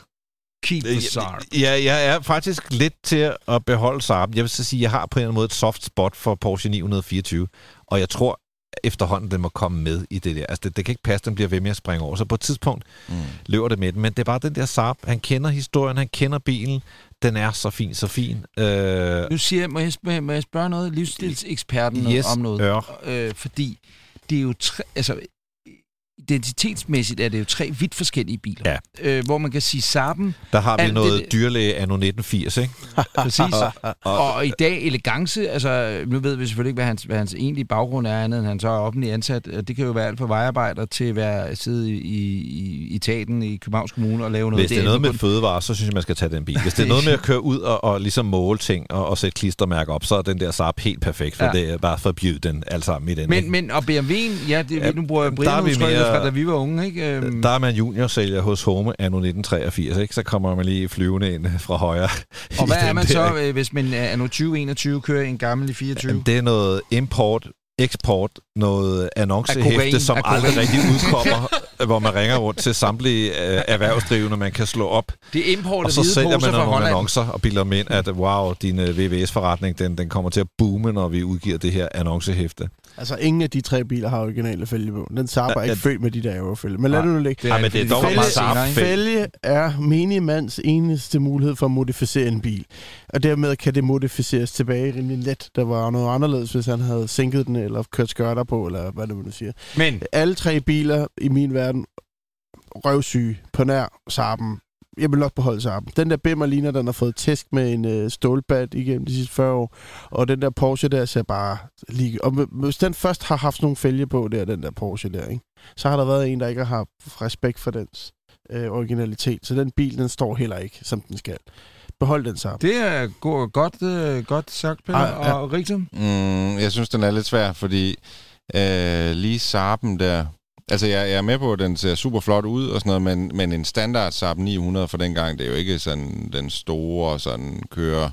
Keep the Saab. Ja, jeg er faktisk lidt til at beholde Saab. Jeg vil så sige, at jeg har på en eller anden måde et soft spot for Porsche 924, og jeg tror efterhånden, den må komme med i det der. Altså, det, det kan ikke passe, den bliver ved med at springe over. Så på et tidspunkt Mm. løber det med den. Men det er bare den der Saab. Han kender historien, han kender bilen. Den er så fin, så fin. Øh, Nu siger jeg, må jeg, spørge, må jeg spørge noget livsstilseksperten noget yes, om noget? ør. Øh, fordi det er jo tre, altså identitetsmæssigt er det jo tre vidt forskellige biler. Ja. Øh, hvor man kan sige Saben, Der har vi alt noget det- dyrlæge anno 1980, ikke? <laughs> præcis. og, og i dag elegance, altså nu ved vi selvfølgelig ikke, hvad hans, hvad hans egentlige baggrund er, andet end han så er offentlig ansat. Det kan jo være alt fra vejarbejder til at være sidde i, i, i etaten i Københavns Kommune og lave noget. Hvis det er noget med fødevarer, så synes jeg, man skal tage den bil. Hvis det er noget med at køre ud og, og ligesom måle ting og, og sætte klistermærker op, så er den der Saab helt perfekt, for Ja. det er bare forbyde den alt sammen i den. Men, ikke? men og BMW'en, ja, det, Ja, nu bruger jeg der er vi Brian mere- fra da vi var unge, ikke? Øhm, Der er man juniorsælger hos Home anno 1983, ikke? Så kommer man lige flyvende ind fra højre. og hvad er man der, så, ikke? øh, hvis man er nu 2021 kører en gammel i 24? Det er noget import, eksport, noget annoncehæfte, som aldrig rigtig udkommer, <laughs> hvor man ringer rundt til samtlige øh, erhvervsdrivende, man kan slå op. Det er import Og så sælger man nogle annoncer og bilder dem ind, at wow, din øh, VVS-forretning, den, den kommer til at boome, når vi udgiver det her annoncehæfte. Altså, ingen af de tre biler har originale fælge på. Den Saab er Ja, ikke ja. født med de der eurofælge. Men lad det nu ligge. Det Ej, men det er dog meget Saab? Fælge er minimands eneste mulighed for at modificere en bil. Og dermed kan det modificeres tilbage rimelig let. Der var noget anderledes, hvis han havde sænket den, eller kørt skørter på, eller hvad det nu siger. Men Alle tre biler i min verden røvsyge på nær Saben. Jeg vil nok beholde Saben. Den der Bimmer ligner, den har fået tæsk med en øh, stålbat igennem de sidste 40 år. Og den der Porsche der ser bare lige... Og hvis den først har haft nogle fælge på der, den der Porsche der, ikke? så har der været en, der ikke har haft respekt for dens øh, originalitet. Så den bil, den står heller ikke, som den skal. Behold den Saab. det er go- godt, øh, godt sagt, Peter. Ej, ja. Og Rigtig. Mm, jeg synes, den er lidt svær, fordi øh, lige Saben der... Altså, jeg, jeg er med på, at den ser super flot ud og sådan noget, men, men en standard Saab 900 for den gang, det er jo ikke sådan den store sådan køre...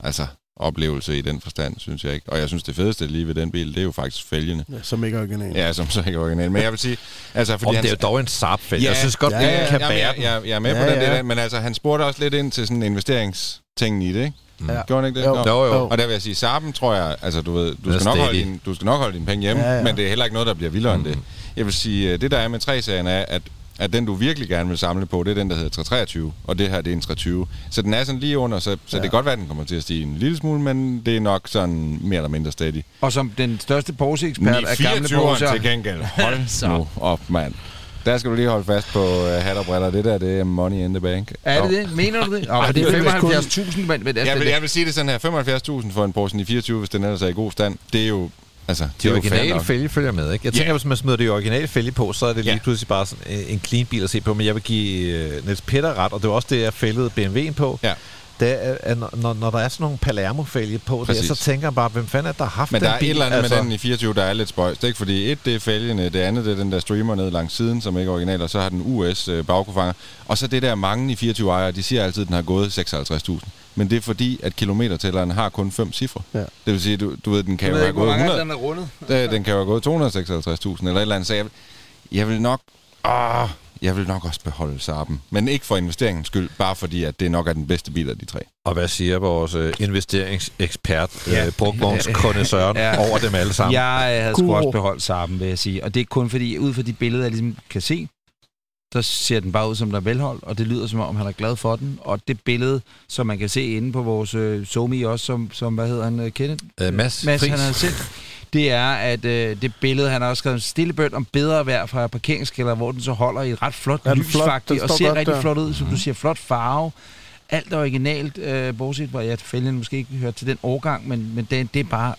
Altså, oplevelse i den forstand, synes jeg ikke. Og jeg synes, det fedeste lige ved den bil, det er jo faktisk fælgene. Ja, som ikke er original. Ja, som så ikke er original. Men jeg vil sige, altså, fordi Om han, det er jo dog en Saab-fælge. Ja, jeg synes godt, ja, ja, ja, kan Jamen, bære jeg, jeg, jeg er med Ja, på den ja. af, men altså, han spurgte også lidt ind til sådan investeringstingen i det, ikke? Ja. Gjorde han ikke det? Jo. Jo, jo. Og der vil jeg sige, Saben tror jeg, altså du ved, du skal, nok holde, din, du skal nok holde dine penge hjemme, Ja, ja, ja. ja. men det er heller ikke noget, der bliver vildere mm. end det. Jeg vil sige, øh, det der er med 3-serien er, at, at den du virkelig gerne vil samle på, det er den, der hedder 323, og det her, det er en 320. Så den er sådan lige under, så, så ja. Det kan godt være, at den kommer til at stige en lille smule, men det er nok sådan mere eller mindre steady. Og som den største Porsche-ekspert af gamle 24'eren Porsche. til gengæld. Hold <laughs> Så. nu op, mand. Der skal du lige holde fast på uh, hat og briller. Det der, det er money in the bank. Er det Jo. det? Mener du det? <laughs> Ej, men det er er vist 75.000, men, men altså, Jeg vil, jeg vil sige det sådan her. 75.000 for en Porsche 924, hvis den ellers er i god stand. Det er jo... Altså, De fair originale fælge følger med, ikke? Jeg tænker, hvis man smider det originale fælge på, så er det lige Ja. pludselig bare sådan øh, en clean bil at se på. Men jeg vil give uh, Niels Peter ret, og det var også det, jeg fældede BMW'en på. Ja. Det er, når- når, der er sådan nogle Palermo-fælge på, der, Præcis. så tænker jeg bare, hvem fanden er der har haft Men den der er bil? et eller andet altså, med den i 24, der er lidt spøjst. Det er ikke fordi, et, det er fælgene, det andet, det er den der streamer ned langs siden, som ikke er original, og så har den US øh, bagkofanger. Og så det der mange i 24 ejere, de siger altid, at den har gået 56.000. Men det er fordi, at kilometertælleren har kun fem cifre. Ja. Det vil sige, du, du ved, den kan jo have gået mange 100, den er rundet. Den kan jo have gået 256.000 eller et eller andet. Så jeg, vil- jeg vil nok... Åh, jeg vil nok også beholde Saben. Men ikke for investeringens skyld, bare fordi, at det nok er den bedste bil af de tre. Og hvad siger vores øh, investeringsekspert, Ja. øh, brugvognskondensøren, <laughs> Ja. over dem alle sammen? Jeg øh, havde sgu også beholdt Saben, vil jeg sige. Og det er kun fordi, ud fra de billeder, jeg ligesom kan se, så ser den bare ud som der er velholdt, og det lyder som om, han er glad for den. Og det billede, som man kan se inde på vores øh, Somi også, som, som, hvad hedder han, øh, Kenneth? Øh, Mads, Mads, han har sendt, det er, at øh, det billede, han har også skrevet en stille bøn om bedre vejr fra parkeringskælder, hvor den så holder i et ret flot Ja, lys, flot. faktisk, og ser godt rigtig der. flot ud, som du siger, flot farve. Alt er originalt, øh, bortset fra, at fælgen måske ikke hører til den årgang, men, men det, det er bare...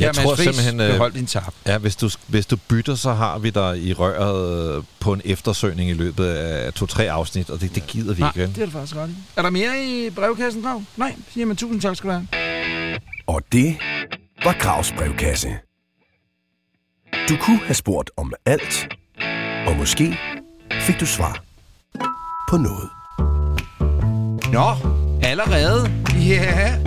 Jeg tror Friis, simpelthen, øh, Behold din tab. Ja, hvis du, hvis du bytter, så har vi dig i røret øh, på en eftersøgning i løbet af to-tre afsnit, og det, det gider vi Nej, ikke. det er det faktisk ret i. Er der mere i brevkassen, Grav? Nej, jamen tusind tak skal du have. Og det var Gravs brevkasse. Du kunne have spurgt om alt, og måske fik du svar på noget. Nå, allerede? Ja. Yeah.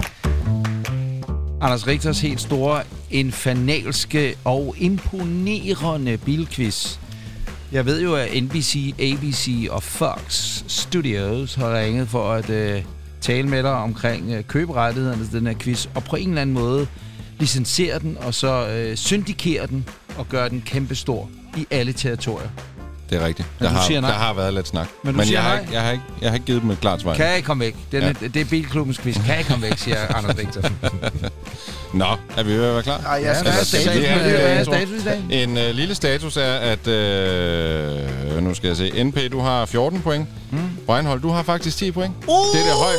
Anders Richters helt store, infernalske og imponerende bilquiz. Jeg ved jo, at NBC, ABC og Fox Studios har ringet for at øh, tale med dig omkring øh, køberettighederne til den her quiz, og på en eller anden måde licensere den, og så øh, syndikere den, og gøre den kæmpestor i alle territorier. Det er rigtigt. Men Der du har, siger nej. der har været lidt snak. Men du Men siger jeg har, ikke, jeg, har ikke, jeg har ikke givet dem et klart svar. Kan jeg komme væk? Den Ja. er, Det er Bilklubbens quiz. Kan jeg komme væk, siger Anders Richter. <laughs> Nå, er vi ved at være klar? Ej, jeg Ja, skal er status, have hvad er en status i dag? En øh, lille status er, at... Øh, nu skal jeg se. NP, du har 14 point. Mm. Breinholt, du har faktisk 10 point. Uh! Det, er det, høj,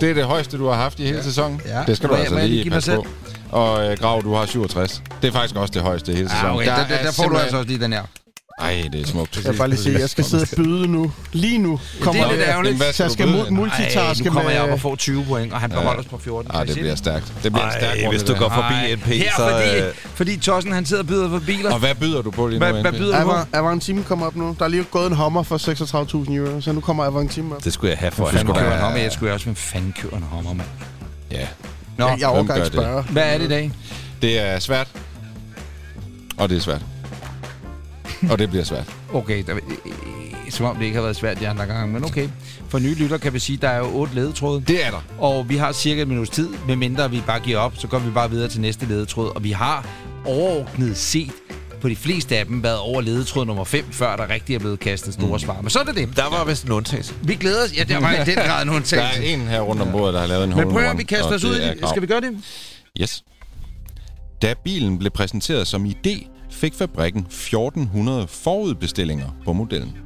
det er det højeste, du har haft i hele ja. sæsonen. Ja. Det skal du altså må lige lige give mig passe på. Og øh, Grav, du har 67. Det er faktisk også det højeste i hele sæsonen. Ah, okay. Der, der, er der får du altså også lige den her. Ej, det er smukt. Jeg vil bare lige sige, at jeg skal sidde og <laughs> byde nu. Lige nu. Kommer det er lidt ærgerligt. Hvad Så jeg du skal mu- multitaske nu kommer jeg op og får 20 point, og han beholder os på 14. Ej, det bliver stærkt. Det bliver en stærk Ej, hvis du går forbi Ej, NP, her, så... fordi, øh, fordi Tossen han sidder og byder for biler. Og hvad byder du på lige nu, Hvad, hvad byder du på? Avan- Avantime kommer op nu. Der er lige gået en hummer for 36.000 euro, så nu kommer Avantime op. Det skulle jeg have for fanden skulle da- en hommer? Jeg skulle også, hvem fanden kører en hommer, mand? Ja, Nå, Jeg, jeg overgår ikke spørge. hvad er det i dag? det er svært. Og det er svært. Og det bliver svært. Okay, der, øh, som om det ikke har været svært de andre gange, men okay. For nye lytter kan vi sige, at der er jo otte ledetråde. Det er der. Og vi har cirka et minuts tid, medmindre vi bare giver op, så går vi bare videre til næste ledetråd. Og vi har overordnet set på de fleste af dem været over ledetråd nummer 5, før der rigtig er blevet kastet store mm. svar. Men så er det det. Der var vist en undtagelse. Vi glæder os. Ja, der var i den grad en <laughs> Der er undtagelse. en her rundt om bordet, der har lavet en Men prøv at vi kaster os ud det i er det. Skal vi gøre det? Yes. Da bilen blev præsenteret som idé, fik fabrikken 1400 forudbestillinger på modellen.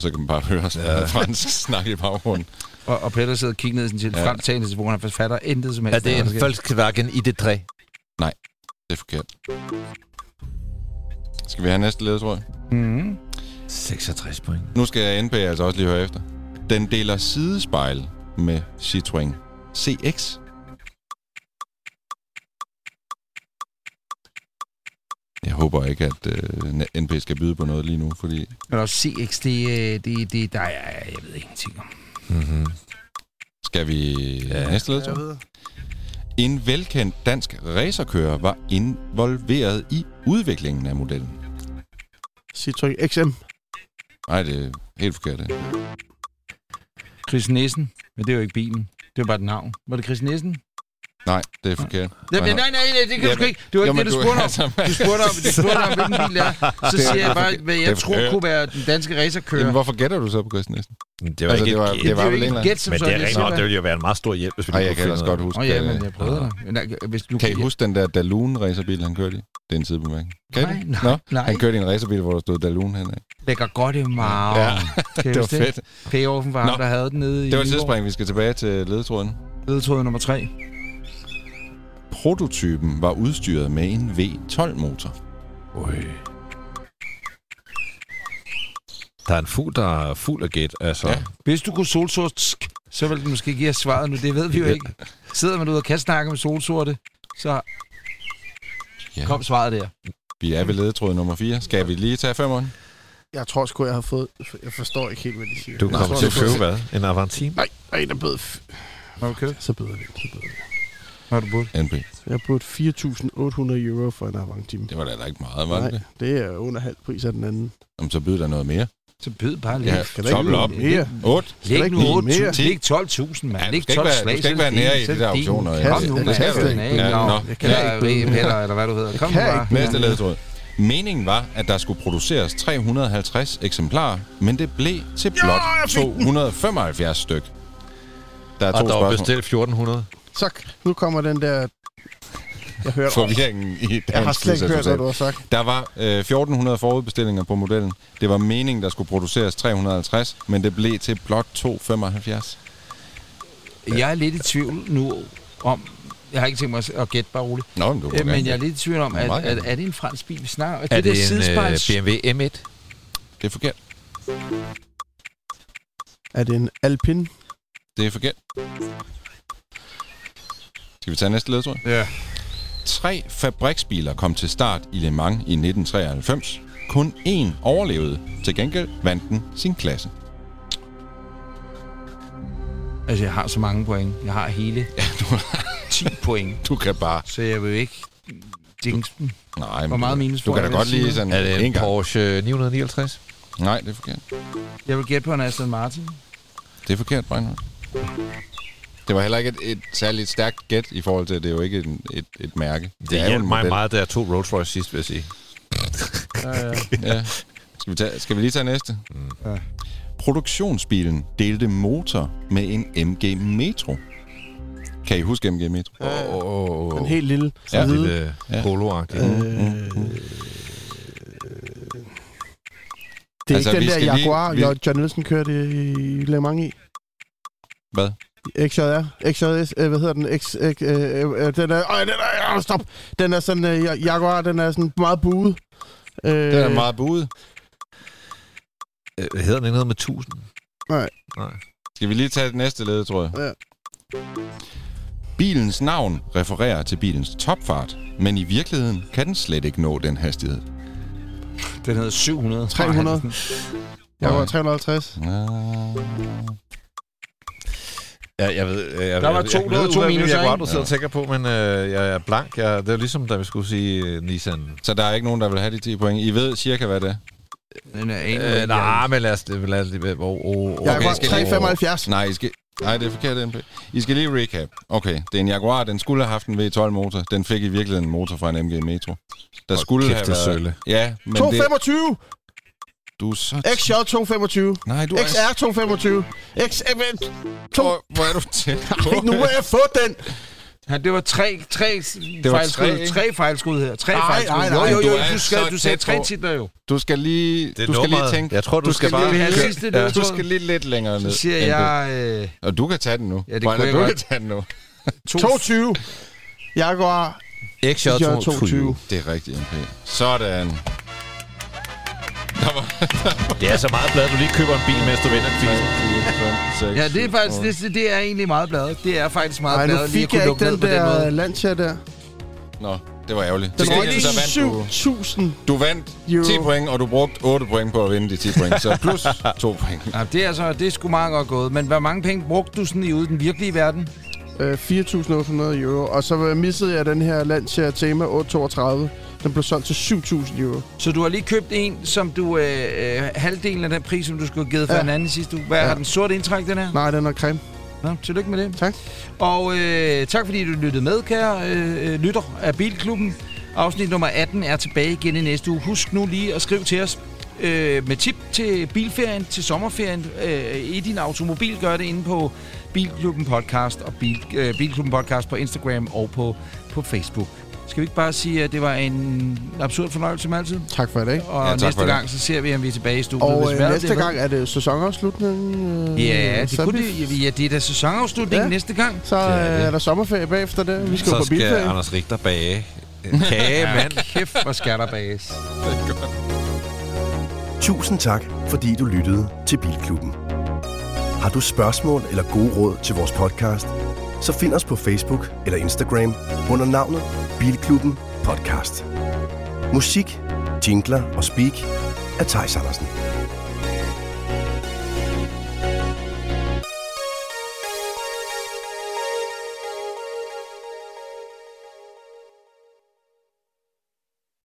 Så kan man bare høre sådan ja. fransk snak i baggrunden. <laughs> Og, og Peter sidder og kigger ned i sin til Ja. fremtagende telefon. Han fatter intet som Er helst. det der en sker. Volkswagen ID3? Det er forkert. Skal vi have næste ledetråd? Mhm. 66 point. Nu skal NP altså også lige høre efter. Den deler sidespejl med Citroën CX. Jeg håber ikke, at øh, NP skal byde på noget lige nu, fordi Men også CX, det, øh, det, det der er, jeg ved ingenting om. Mm-hmm. skal vi ja. Næste Jeg ledetråd? En velkendt dansk racerkører var involveret i udviklingen af modellen. Citroën XM. Nej, det er helt forkert. Det. Chris Nissen, men det er jo ikke bilen. Det var bare et navn. Var det Chris Nissen? Nej, det er forkert. Nej, nej, nej, nej, det kan du sgu ikke. Det var ikke det, du spurgte om. altså, Du spurgte om, du <laughs> spurgte om, hvilken bil det er. Så Det er- siger jeg bare, hvad det jeg tror kunne være den danske racerkører. Jamen, hvorfor gætter du så på Chris Nielsen? Det var Altså, ikke det var- et det gæt. det var jo vel ikke et gæt, som Men det sådan. er jeg. det ville jo være en meget stor hjælp, hvis vi lige jeg kunne kan ellers godt noget. huske. Åh ja, men øh, jeg prøvede dig. Men der- Hvis du Kan I huske den der Dalun racerbil, han kørte i? Det er en sidebemærkning. Kan Nej, det? nej, Nå, nej. han kørte i en racerbil, hvor der stod Dalun henad. Lægger godt i meget. Ja, det var fedt. Payoffen var Nå. ham, der havde den nede i Det var et tidsspring, vi skal tilbage til ledetråden. Ledetråd nummer 3. Prototypen var udstyret med en V12-motor. Ui. Der er en fugl, der er fuld af gæt. Altså, Ja. ja. Hvis du kunne solsortsk, så ville den måske give os svaret nu. Det ved vi jo ikke. Sidder man ude og kan snakke med solsorte, så Ja. kom svaret der. Vi er ved ledetråd nummer 4. Skal vi lige tage femmeren? Jeg tror sgu, jeg har fået... Jeg forstår ikke helt, hvad de siger. Du kommer til at købe hvad? En Avantime? Nej, nej, der bød... f- Har du købt? Så bøder vi. Vi. Har du budt? NP. Jeg har budt 4.800 euro for en Avantime. Det var da ikke meget, var det Nej, det? det er under halv pris af den anden. Jamen, så byder der noget mere. Så byd bare lidt. Ja. Kan der ikke tommel op. mere? 8. Skal der Læg ikke nu blive 8.000. mere? Læg 12.000, mand. Ja, Læg skal ikke 12 være- du slag. skal ikke være nære i de der auktioner. Kom nu, Det mand. Jeg kan ikke eller hvad du hedder. Kom nu bare. Næste ledetråd. Meningen var, at der skulle produceres 350 eksemplarer, men det blev til blot 275 styk. Der er Og to der var spørgsmål. bestilt 1400. Så, nu kommer den der... Jeg hørte... Forvirringen i dagens Jeg har slet ikke hørt, hvad du har sagt. Der var øh, 1400 forudbestillinger på modellen. Det var meningen, der skulle produceres 350, men det blev til blot 275. Jeg er lidt i tvivl nu om... Jeg har ikke tænkt mig at gætte bare roligt. Nå, men du Øh. Men jeg er lidt i tvivl om, at, at, gerne. er det en fransk bil, vi snakker? Er det der en sidespejls- øh, BMW M1? Det er forkert. Er det en Alpine? Det er forkert. Skal vi tage næste ledetråd? Ja. Tre fabriksbiler kom til start i Le Mans i 1993. Kun én overlevede. Til gengæld vandt den sin klasse. Altså, jeg har så mange point. Jeg har hele <laughs> Ja, du, 10 point. du kan bare... Så jeg vil jo ikke jinx den. Nej, men Hvor meget du- minus Du kan da jeg, godt jeg lige sådan Er det en en gang. Porsche 959? Nej, det er forkert. Jeg vil gætte på en Aston Martin. Det er forkert, Breinholt. Det var heller ikke et, et særligt stærkt gæt i forhold til, at det er jo ikke et, et, et mærke. Det er jo hjalp en mig model. meget, da jeg tog Rolls Royce sidst, vil jeg sige. Ja, ja. <laughs> Ja. Skal, vi tage, skal vi lige tage næste? Ja. Produktionsbilen delte motor med en MG Metro. Kan I huske MG Metro? Åh, En helt lille. Ja. ja, lille Ja. polo-agtig. Øh, Det er Altså, ikke vi den der lige- Jaguar, vi- vi... John Nielsen kørte i Le Mans i. Hvad? XJR. XJS, øh, hvad hedder den? X, X, øh, øh, den er, øh, den er, øh, stop. Den er sådan, øh, Ja- Jaguar, den er sådan meget buet. Øh, Den er meget buet. Øh, hedder den ikke noget med 1000? Nej. Nej. Skal vi lige tage det næste led, tror jeg? Ja. Bilens navn refererer til bilens topfart, men i virkeligheden kan den slet ikke nå den hastighed. Den hedder 700. 300. Jaguar Nej. 350. Ja, jeg ved... Jeg, Der var jeg, to- jeg, der var to jeg, minuser, Jeg, jeg, ikke? du sidder og tænker på, men øh, jeg er blank. Jeg, det er ligesom, da vi skulle sige uh, Nissan. Så der er ikke nogen, der vil have de 10 point. I ved cirka, hvad det er. Den er en Øh, nej, men lad os... Lad os oh, oh, Jaguar skal lige- 375. Nej, I skal, Nej, det er forkert MP. I skal lige recap. Okay, det er en Jaguar. Den skulle have haft en V12-motor. Den fik i virkeligheden en motor fra en MG Metro. Der skulle kæft, have været... sølle. Ja, men det... 225! Du er så... XJ 225. Nej, du er... XR 225. X... To... Hvor, hvor er du tæt på? Nu må jeg få den! Ja, det var tre, tre var fejlskud. tre, ikke? Tre fejlskud her. Tre Nej, fejlskud. nej, nej. Jo, jo, Du jo, du, skal, du sagde tre titler jo. Du skal lige, Det du skal lige tænke... Jeg tror, du skal skal bare- Lige, har sidste ja, du skal lige lidt længere ned. Så siger jeg øh, du- Og du kan tage den nu. Ja, det Brænder, kunne jeg du godt. kan tage den nu. to, 22. Jaguar XJ 22. 22. Det er rigtigt, MP. Sådan. Der var... Det er så meget blad, du lige køber en bil, mens du vinder quizzen. 6, Ja, det er faktisk det, det er egentlig meget bladet. Det er faktisk meget Ej, nu bladet lige at fik jeg ikke den på den der måde. Lancia der. Nå, det var ærgerligt. Den var så du... 7.000 Du vandt euro. 10 point, og du brugte 8 point på at vinde de 10 point. Så <laughs> plus 2 point. Ja, det er altså, det er sgu meget godt gået. Men hvor mange penge brugte du sådan i ude i den virkelige verden? Øh, 4.800 euro. Og så missede jeg den her Lancia Tema 832. Den blev solgt til 7.000 euro. Så du har lige købt en, som du... Øh, øh, halvdelen af den pris, som du skulle have givet for Ja. en anden sidste uge. Hvad Ja. har den sorte indtræk, den her? Nej, den er creme. Nå, tillykke med det. Tak. Og øh, tak fordi du lyttede med, kære øh, øh, lytter af Bilklubben. Afsnit nummer 18 er tilbage igen i næste uge. Husk nu lige at skrive til os øh, med tip til bilferien, til sommerferien øh, i din automobil. Gør det inde på Bilklubben Podcast og Bil, øh, Bilklubben Podcast på Instagram og på, på Facebook. Skal vi ikke bare sige, at det var en absurd fornøjelse som altid? Tak for i dag. Og Ja, næste det. gang, så ser vi, om vi er tilbage i studiet. Og Hvis øh, næste bliver gang er det sæsonafslutning. Øh, Ja, det, så, kunne vi- det, ja, det er da sæsonafslutning Ja. næste gang. så Det er øh, det. er der sommerferie bagefter det. Vi skal Så på skal bilferie. Anders Richter bage kage, mand. Kæft, hvor skal der bages. Tusind tak, fordi du lyttede til Bilklubben. Har du spørgsmål eller gode råd til vores podcast, så find os på Facebook eller Instagram under navnet Bilklubben Podcast. Musik, jingler og speak af Thijs Andersen.